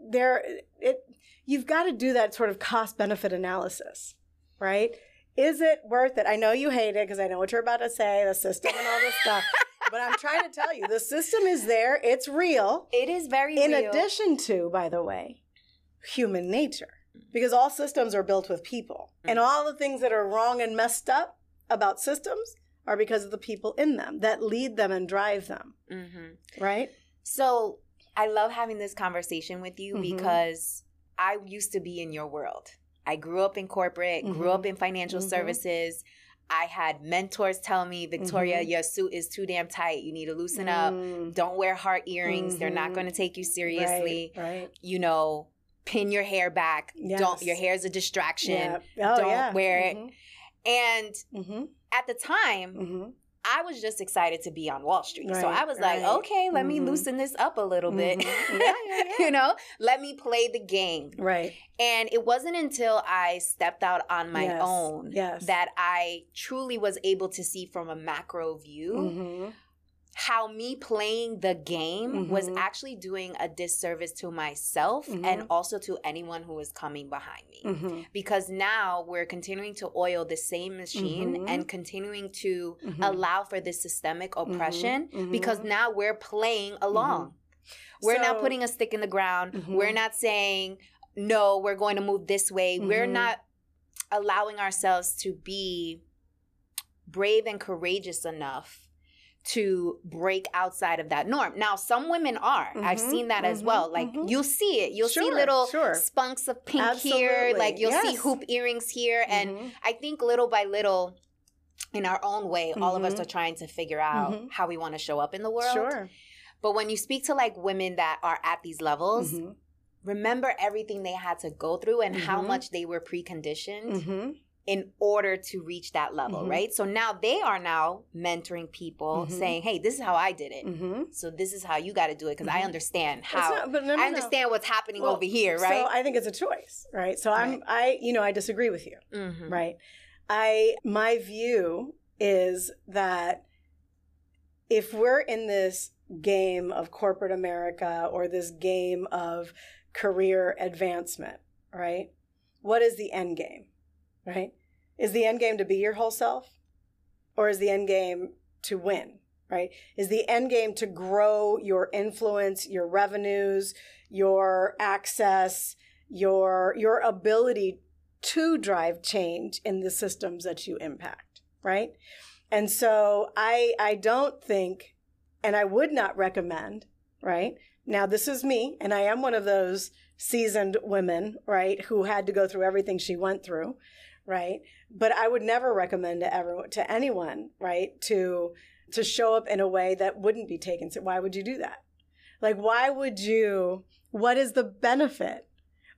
there, it you've got to do that sort of cost benefit analysis, right? Is it worth it? I know you hate it because I know what you're about to say, the system and all this stuff. But I'm trying to tell you, the system is there. It's real It is very in real. addition to, by the way, human nature. Because all systems are built with people. And all the things that are wrong and messed up about systems are because of the people in them that lead them and drive them, Mhm. right? So I love having this conversation with you Mhm. because I used to be in your world. I grew up in corporate, grew Mhm. up in financial Mhm. services. I had mentors tell me, Victoria, Mhm. your suit is too damn tight. You need to loosen up. Mm, Don't wear heart earrings. They're not going to take you seriously. Right, right. You know, pin your hair back. Don't Yes. your hair's a distraction. Yeah. Oh, Don't yeah. wear it. Mhm. And Mm-hmm. at the time, Mm-hmm. I was just excited to be on Wall Street. so I was like, okay, let me Mhm. loosen this up a little bit. Mhm. Yeah, yeah, yeah. you know, let me play the game. Right. And it wasn't until I stepped out on my Yes, own yes. that I truly was able to see from a macro view Mm-hmm. How me playing the game was Mhm. actually doing a disservice to myself Mhm. and also to anyone who was coming behind me. Mhm. Because now we're continuing to oil the same machine Mhm. and continuing to Mhm. allow for this systemic oppression mhm. because now we're playing along. We're not putting a stick in the ground. We're not saying, no, we're going to move this way. We're not allowing ourselves to be brave and courageous enough to break outside of that norm. Now, some women are. I've Mhm, seen that as mhm, well. Like mhm. you'll see it. You'll see little sure. spunks of pink here. Like you'll see hoop earrings here. And Mhm. I think little by little, in our own way, all of us Mhm. are trying to figure out Mhm. how we want to show up in the world. Sure. But when you speak to like women that are at these levels, remember everything they had to go through and how much they were preconditioned. In order to reach that level, Mhm. right? So now they are now mentoring people Mhm. saying, "Hey, this is how I did it. Mhm. So this is how you got to do it because I Mhm. understand how not- no, no, I no. understand what's happening Well, over here, right?" So I think it's a choice, right? So I'm I you know I disagree with you, Mhm. right? I my view is that if we're in this game of corporate America or this game of career advancement, right? What is the end game? Right? Is the end game to be your whole self? Or is the end game to win? Right? Is the end game to grow your influence, your revenues, your access, your your ability to drive change in the systems that you impact, right? And so I I don't think and I would not recommend, right? Now this is me and I am one of those seasoned women, right, who had to go through everything she went through, right? But I would never recommend to everyone to anyone, right, to to show up in a way that wouldn't be taken. So why would you do that? Like why would you what is the benefit?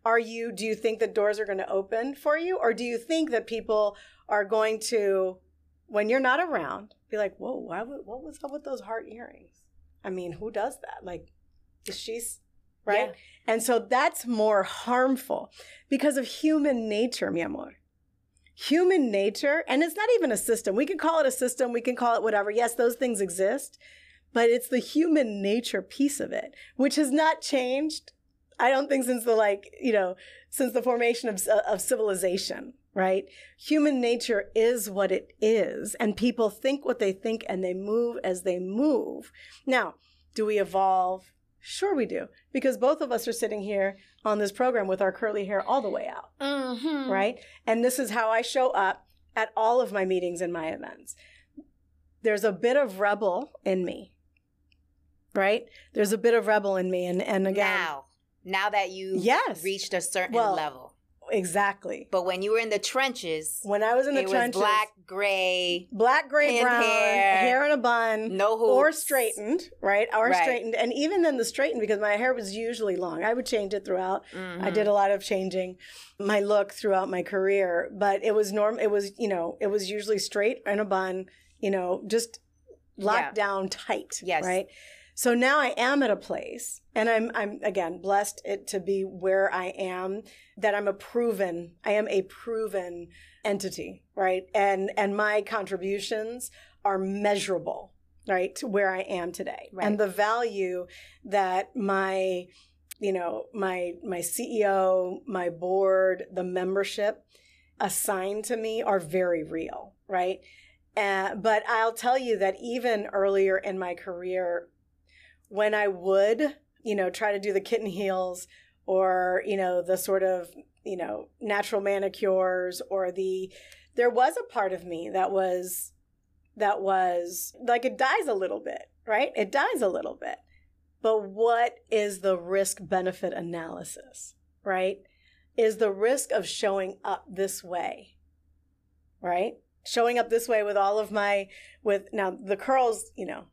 Are you do you think that doors are going to open for you or do you think that people are going to when you're not around be like, "Whoa, why would, what was up with those heart earrings?" I mean, who does that? Like is she's right? Yeah. And so that's more harmful because of human nature, mi amor. Human nature, and it's not even a system. We can call it a system, we can call it whatever. Yes, those things exist, but it's the human nature piece of it, which has not changed. I don't think since the like, you know, since the formation of, uh, of civilization, right? Human nature is what it is, and people think what they think and they move as they move. Now, do we evolve? Sure, we do, because both of us are sitting here on this program with our curly hair all the way out, Mhm. right? And this is how I show up at all of my meetings and my events. There's a bit of rebel in me, right? There's a bit of rebel in me, and and again, Now, now that you Yes. reached a certain Well, level, exactly. but when you were in the trenches, When I was in the it trenches, was black, gray, black, gray, brown, hair, hair in a bun, no hoops, or straightened, right? Or Right. straightened, and even then the straightened because my hair was usually long. I would change it throughout. I Mhm. did a lot of changing my look throughout my career, but it was norm. It was you know it was usually straight in a bun, you know, just locked Yeah. down tight. Yes. Right. So now I am at a place, and I'm I'm again blessed it to be where I am. That I'm a proven. I am a proven entity, right? And and my contributions are measurable, right, to where I am today, Right. and the value that my you know my my ceo my board the membership assigned to me are very real right uh, but i'll tell you that even earlier in my career when i would you know try to do the kitten heels or you know the sort of you know natural manicures or the there was a part of me that was that was like it dies a little bit right it dies a little bit but what is the risk benefit analysis, right? Is the risk of showing up this way, right? Showing up this way with all of my with now the curls, you know,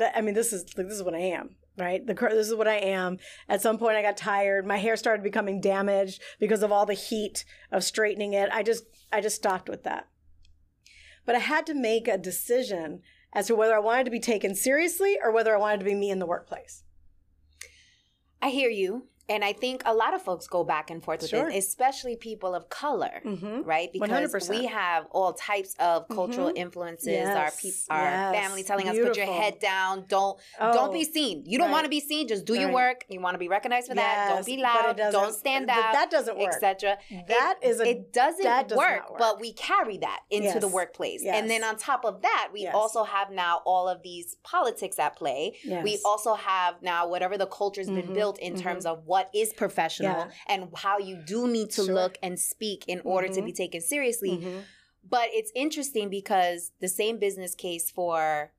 I mean this is this is what I am, right? The this is what I am. At some point I got tired. My hair started becoming damaged because of all the heat of straightening it. I just I just stopped with that. But I had to make a decision as to whether I wanted to be taken seriously or whether I wanted to be me in the workplace. I hear you. And I think a lot of folks go back and forth with Sure. it, especially people of color, Mhm. right? Because 100%. we have all types of cultural Mhm. influences. Our Yes, peop our yes. family telling us, "Put your head down. Don't don't Oh, be seen. You don't right. want to be seen. Just do your work. You want to be recognized for that. Don't be loud. Don't stand out. that doesn't work. Etc. That it, is a- it doesn't that does work, not but we carry that into the Yes, workplace. And then on top of that, we Yes. also have now all of these politics at play. We also have now whatever the culture's been Mhm, built in terms of what is professional Yeah. and how you do need to Sure. look and speak in order to Mhm. be taken seriously. Mhm. But it's interesting because the same business case for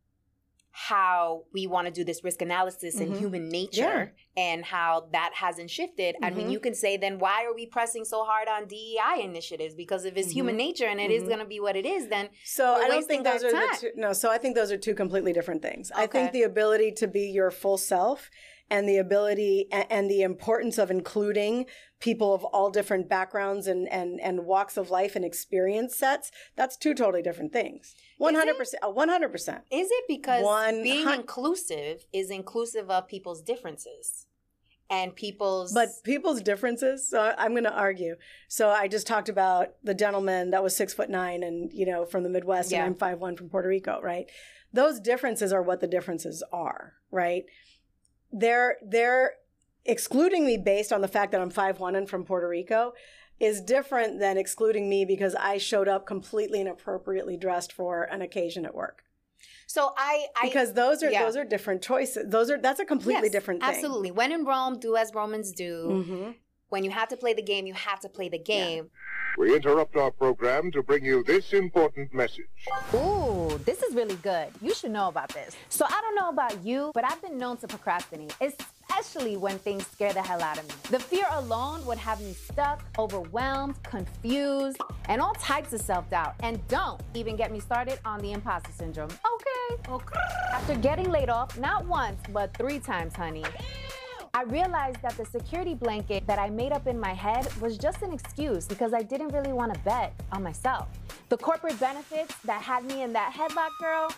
how we want to do this risk analysis and Mhm. human nature and how that hasn't shifted. I mean, Mhm. you can say, then why are we pressing so hard on DEI initiatives? Because if it's human nature and it is Mhm. going to be what it is, then So I don't think those are the two. No, so I think those are two completely different things. I think the ability to be your full self and the ability and, and the importance of including people of all different backgrounds and, and, and walks of life and experience sets, that's two totally different things. 100%. uh, 100%. is it because One being inclusive is inclusive of people's differences and people's But people's differences, so I'm going to argue. So I just talked about the gentleman that was six foot nine and, you know, from the Midwest Yeah. and I'm five one from Puerto Rico, right? Those differences are what the differences are, right? They're, they're excluding me based on the fact that I'm five one and from Puerto Rico is different than excluding me because I showed up completely inappropriately dressed for an occasion at work. so I, I Because those are yeah. those are different choices. Those are that's a completely Yes, different thing. Absolutely. When in Rome, do as Romans do. hmm When you have to play the game, you have to play the game. We interrupt our program to bring you this important message. Ooh, this is really good. You should know about this. So I don't know about you, but I've been known to procrastinate, especially when things scare the hell out of me. The fear alone would have me stuck, overwhelmed, confused, and all types of self-doubt. And don't even get me started on the imposter syndrome. Okay. Okay. After getting laid off, not once, but three times, honey. I realized that the security blanket that I made up in my head was just an excuse because I didn't really want to bet on myself. The corporate benefits that had me in that headlock, girl,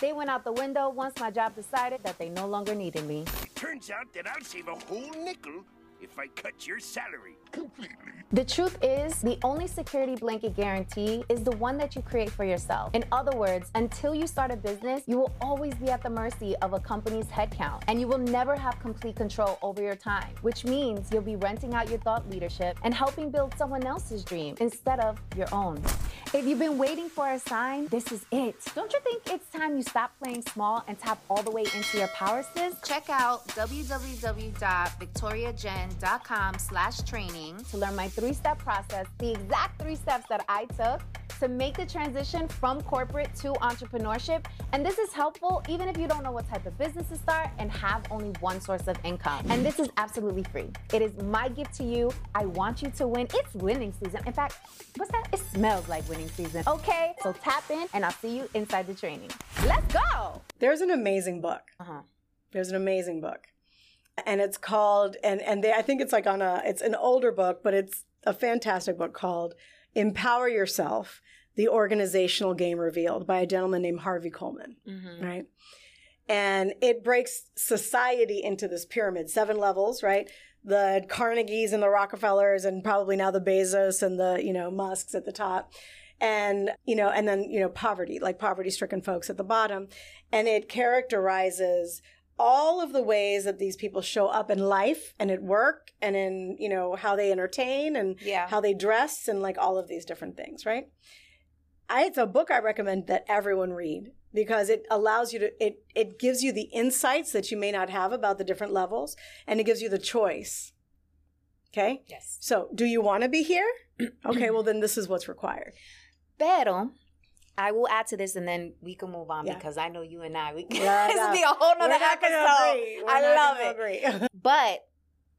they went out the window once my job decided that they no longer needed me. Turns out that I'll save a whole nickel if I cut your salary completely. The truth is, the only security blanket guarantee is the one that you create for yourself. In other words, until you start a business, you will always be at the mercy of a company's headcount, and you will never have complete control over your time, which means you'll be renting out your thought leadership and helping build someone else's dream instead of your own. If you've been waiting for a sign, this is it. Don't you think it's time you stop playing small and tap all the way into your power, sis? Check out www.victoriajenn.com slash training. to learn my three step process, the exact three steps that I took to make the transition from corporate to entrepreneurship. And this is helpful even if you don't know what type of business to start and have only one source of income. And this is absolutely free. It is my gift to you. I want you to win. It's winning season. In fact, what's that? It smells like winning season. Okay, so tap in and I'll see you inside the training. Let's go. There's an amazing book. Uh-huh. There's an amazing book. And it's called and and they I think it's like on a it's an older book, but it's a fantastic book called Empower Yourself: The Organizational Game Revealed by a gentleman named Harvey Coleman, Mm-hmm. right? And it breaks society into this pyramid, seven levels, right? The Carnegies and the Rockefellers and probably now the Bezos and the, you know, Musks at the top. And, you know, and then, you know, poverty, like poverty stricken folks at the bottom. And it characterizes all of the ways that these people show up in life and at work and in, you know, how they entertain and Yeah. how they dress and like all of these different things, right? I, it's a book I recommend that everyone read because it allows you to it it gives you the insights that you may not have about the different levels and it gives you the choice. Okay? Yes. So, do you want to be here? Okay, well then this is what's required. Pero I will add to this and then we can move on Yeah. because I know you and I, we Yeah, this will be a whole nother episode. I love it. But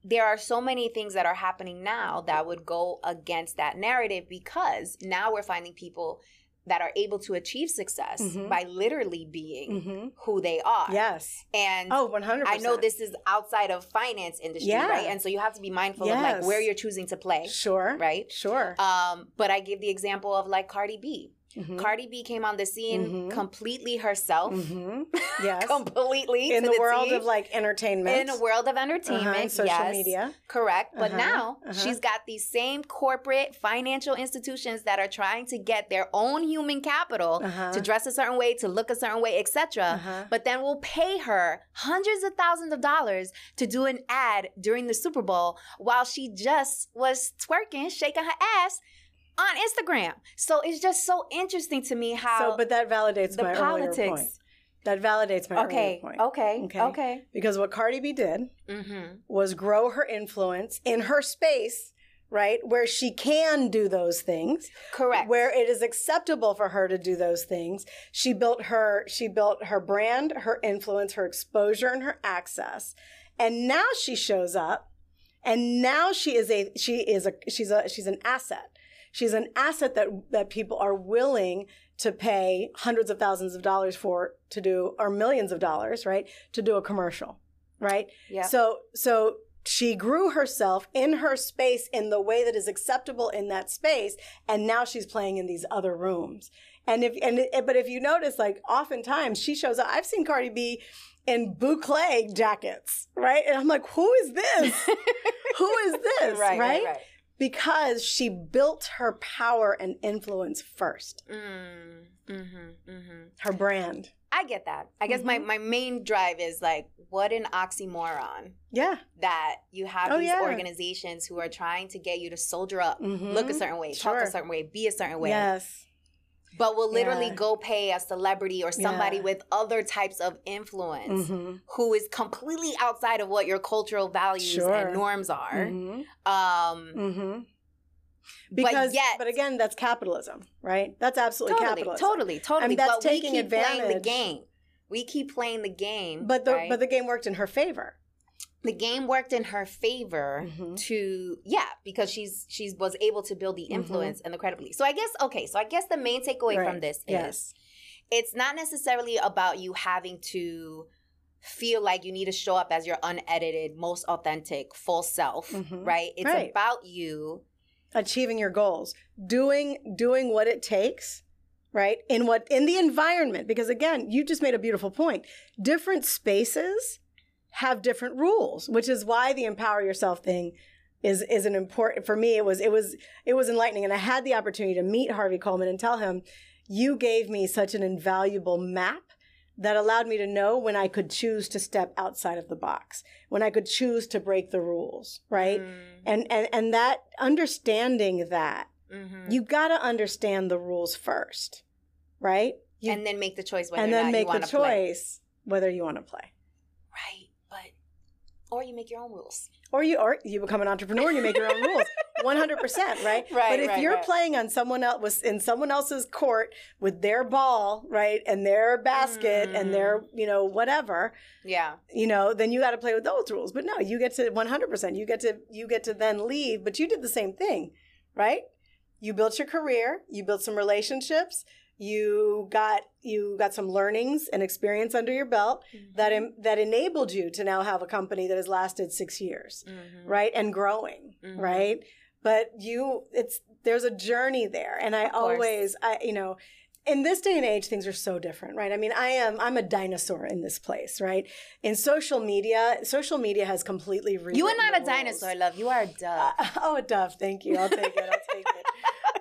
there are so many things that are happening now that would go against that narrative because now we're finding people that are able to achieve success Mhm. by literally being hmm who they are. Yes. And Oh, 100%. I know this is outside of finance industry, Yeah. right? And so you have to be mindful of like where you're choosing to play, Sure. right? Sure. Um, but I give the example of like Cardi B. Mhm. Cardi B came on the scene Mhm. completely herself. Mhm. Yes. completely in to the, world T. of like entertainment. in a world of entertainment, uh-huh, social yes, media. correct. But Uh-huh, now uh-huh. she's got these same corporate financial institutions that are trying to get their own human capital Uh-huh. to dress a certain way, to look a certain way, etc. Uh-huh. But then we'll pay her hundreds of thousands of dollars to do an ad during the Super Bowl while she just was twerking, shaking her ass on Instagram. So it's just so interesting to me how So, but that validates the my earlier point. politics. That validates my Okay, earlier point. okay, Okay. okay. Because what Cardi B did Mm-hmm. was grow her influence in her space, right, where she can do those things, Correct. where it is acceptable for her to do those things. She built her she built her brand, her influence, her exposure and her access. And now she shows up and now she is a she is a she's a she's an asset. She's an asset that that people are willing to pay hundreds of thousands of dollars for to do or millions of dollars, right? To do a commercial, right? yeah. So so she grew herself in her space in the way that is acceptable in that space, and now she's playing in these other rooms. And if and but if you notice, like oftentimes she shows up. I've seen Cardi B in boucle jackets, right? And I'm like, who is this? who is this? right, right, right? right. Because she built her power and influence first, Mm, mm-hmm, mm-hmm. her brand. I get that. I guess my, Mhm. my main drive is like, what an oxymoron Yeah. that you have Oh, these yeah. organizations who are trying to get you to soldier up, look a certain way, talk a certain way, be a certain way, Yes. But will literally Yeah. go pay a celebrity or somebody Yeah. with other types of influence hmm who is completely outside of what your cultural values Sure. and norms are. hmm Um, hmm But Because, yet- but again, that's capitalism, right? That's absolutely totally, capitalism. totally, totally. And that's but taking we keep playing the game. We keep playing the game. But the right? but the game worked in her favor. The game worked in her favor Mhm. to yeah because she's she's was able to build the influence and the credibility so i guess okay so i guess the main takeaway from Right. this is Yes. it's not necessarily about you having to feel like you need to show up as your unedited most authentic full self Mhm. right it's Right. about you Achieving your goals, doing doing what it takes, right? In what in the environment, because again, you just made a beautiful point. Different spaces have different rules, which is why the empower yourself thing is is an important for me. It was it was it was enlightening, and I had the opportunity to meet Harvey Coleman and tell him, "You gave me such an invaluable map." That allowed me to know when I could choose to step outside of the box, when I could choose to break the rules, right? Mm, and and and that understanding that mhm. you got to understand the rules first right you, and then make the choice whether and then make you the want to play choice whether you want to play right or you make your own rules. Or you or you become an entrepreneur and you make your own rules. 100% right? Right, but if right, you're right. playing on someone else with- in someone else's court with their ball right and their basket and their Mm. you know whatever yeah. you know then you got to play with those rules. But no you get to 100% you get to you get to then leave. But you did the same thing right? You built your career you built some relationships you got you got some learnings and experience under your belt that Mm-hmm. em- that enabled you to now have a company that has lasted 6 years Mhm. right and growing Mhm. right? But you it's there's a journey there. And i always i you know in this day and age things are so different right? I mean i am i'm a dinosaur in this place right? In social media social media has completely you are not a rules. dinosaur love. You are a dove Uh, oh a dove thank you. I'll take it. I'll take it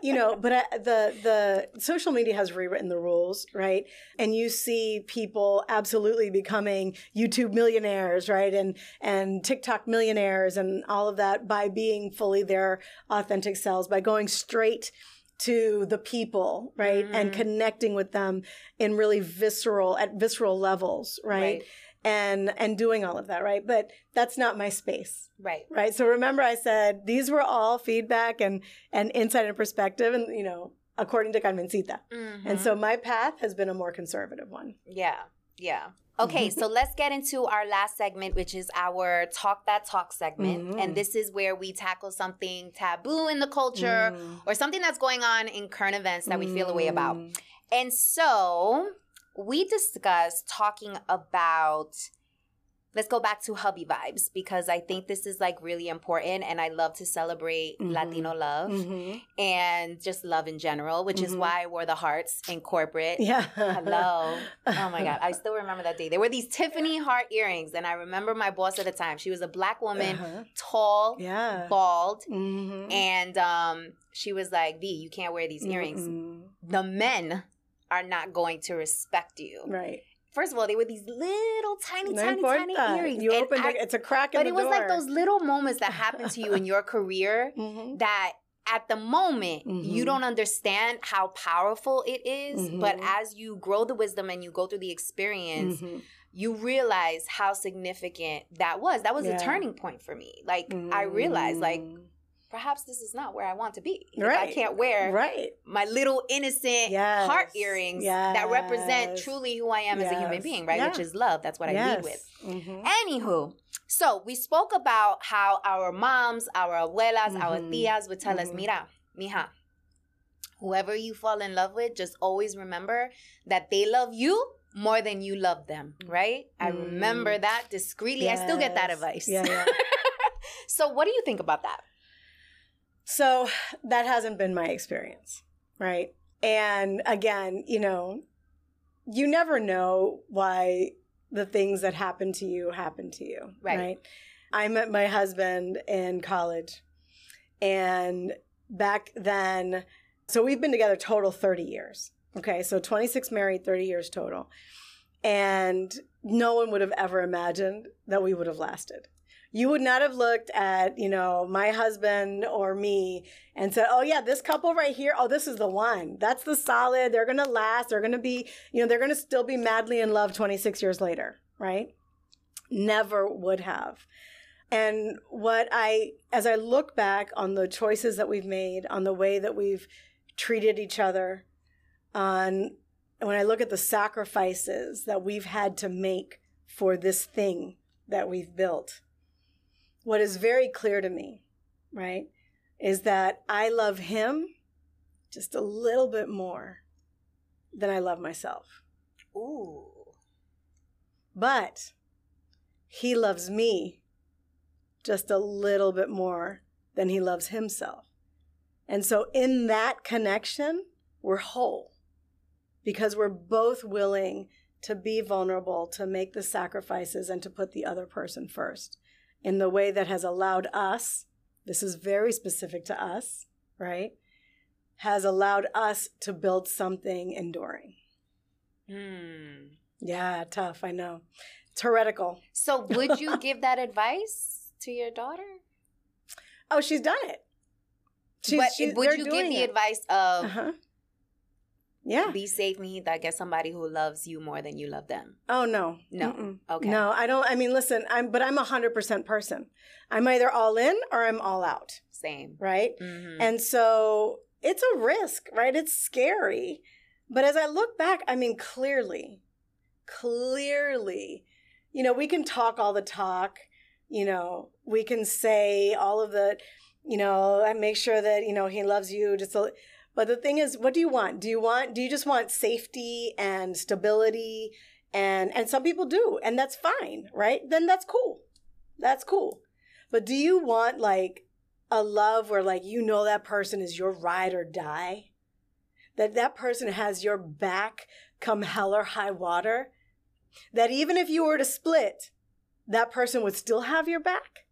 you know but I, the the social media has rewritten the rules right? And you see people absolutely becoming youtube millionaires right? And and tiktok millionaires and all of that by being fully their authentic selves by going straight to the people right? And Mhm. connecting with them in really visceral at visceral levels right, and and doing all of that right but that's not my space right right so remember i said these were all feedback and and insight and perspective and you know according to carmencita Mm-hmm. and so my path has been a more conservative one Yeah, yeah. Okay, so let's get into our last segment, which is our Talk That Talk segment. Mhm. And this is where we tackle something taboo in the culture Mm. or something that's going on in current events that we feel a way about. Mm. And so we discussed talking about let's go back to hubby vibes because I think this is like really important and I love to celebrate Mhm. Latino love Mhm. and just love in general, which is Mhm. why I wore the hearts in corporate. Yeah. Hello. Oh my God. I still remember that day. There were these Tiffany heart earrings. And I remember my boss at the time. She was a black woman, Uh-huh. tall, Yeah. bald. Mhm. And um, she was like, V, you can't wear these earrings. The men are not going to respect you. Right. First of all, they were these little tiny, No tiny, importa. tiny earrings. You And opened I- it, it's a crack in the door. but it was like those little moments that happen to you in your career Mhm. that at the moment you Mhm. don't understand how powerful it is, but Mhm. as you grow the wisdom and you go through the experience, Mhm. you realize how significant that was. That was Yeah. a turning point for me. Like I realized like Mm. Perhaps this is not where I want to be. If I can't wear right. my little innocent Yes. heart earrings that represent truly who I am as a human being, right? Yeah. Which is love. That's what I lead with. Mhm. Anywho, so we spoke about how our moms, our abuelas, our Mhm. tias would tell us, Mhm. mira, mija, whoever you fall in love with, just always remember that they love you more than you love them, right? I Mm. remember that discreetly. I still get that advice. Yeah, yeah. so what do you think about that? So that hasn't been my experience, right? And again, you know, you never know why the things that happen to you happen to you, Right. right? I met my husband in college, and back then, so we've been together total 30 years. Okay, so 26 married, 30 years total. And no one would have ever imagined that we would have lasted you would not have looked at you know my husband or me and said oh yeah this couple right here oh this is the one. That's the solid. They're gonna last. They're gonna be you know they're gonna still be madly in love 26 years later right? Never would have. And what i as i look back on the choices that we've made on the way that we've treated each other on when i look at the sacrifices that we've had to make for this thing that we've built what is very clear to me, right, is that I love him just a little bit more than I love myself. Ooh. But he loves me just a little bit more than he loves himself. And so in that connection, we're whole because we're both willing to be vulnerable, to make the sacrifices, and to put the other person first in the way that has allowed us, this is very specific to us, right? Has allowed us to build something enduring. Hmm. Yeah, tough, I know. It's heretical. So would you give that advice to your daughter? Oh, she's done it. She's, but she- would you give doing the it. advice of Uh-huh. Yeah. be safe, Mijita, get somebody who loves you more than you love them? Oh no. No. Mm-mm. Okay. No, I don't. I mean, listen. I'm, but I'm a hundred percent person. I'm either all in or I'm all out. Same. Right. Mhm. And so it's a risk, right? It's scary. But as I look back, I mean, clearly, clearly, you know, we can talk all the talk, you know, we can say all of the, you know, and make sure that, you know, he loves you just a, but the thing is, what do you want? Do you want, do you just want safety and stability? And, and some people do, and that's fine, right? Then that's cool. That's cool. But do you want like a love where like you know that person is your ride or die that that person has your back come hell or high water that even if you were to split that person would still have your back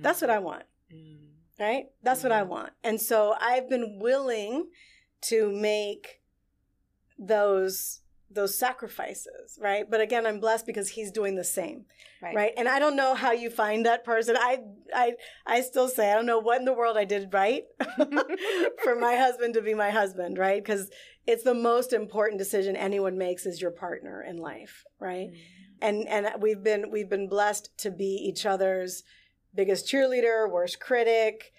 that's what i want Mm. Right? That's what i Mhm. want. And so i've been willing to make those those sacrifices right? But again i'm blessed because he's doing the same Right. right? And i don't know how you find that person. I i i still say i don't know what in the world i did right for my husband to be my husband right? Because it's the most important decision anyone makes is your partner in life right? Mm. and and we've been we've been blessed to be each other's biggest cheerleader worst critic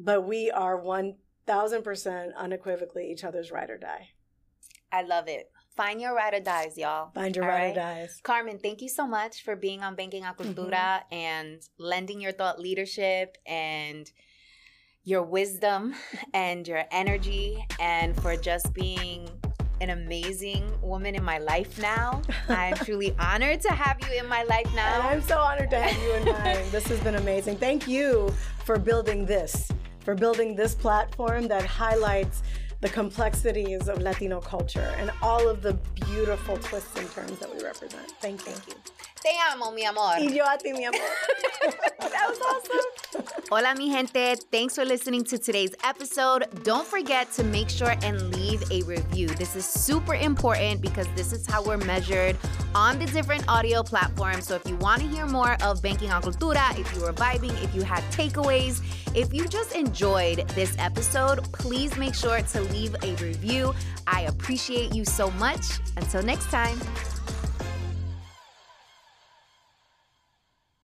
but we are 1000% unequivocally each other's ride or die I love it. Find your ride or dies, y'all. find your All ride right? or dies Carmen, thank you so much for being on Banking a mm-hmm. Cultura and lending your thought leadership and your wisdom and your energy and for just being an amazing woman in my life now. I'm truly honored to have you in my life now. And I'm so honored to have you in mine. this has been amazing. Thank you for building this, for building this platform that highlights the complexities of Latino culture and all of the beautiful twists and turns that we represent. Thank you. Thank you. Te amo, mi amor. Y yo a ti, mi amor. that was awesome. Hola, mi gente. Thanks for listening to today's episode. Don't forget to make sure and leave a review. This is super important because this is how we're measured on the different audio platforms. So if you want to hear more of Banking on Cultura, if you were vibing, if you had takeaways, if you just enjoyed this episode, please make sure to leave a review. I appreciate you so much. Until next time.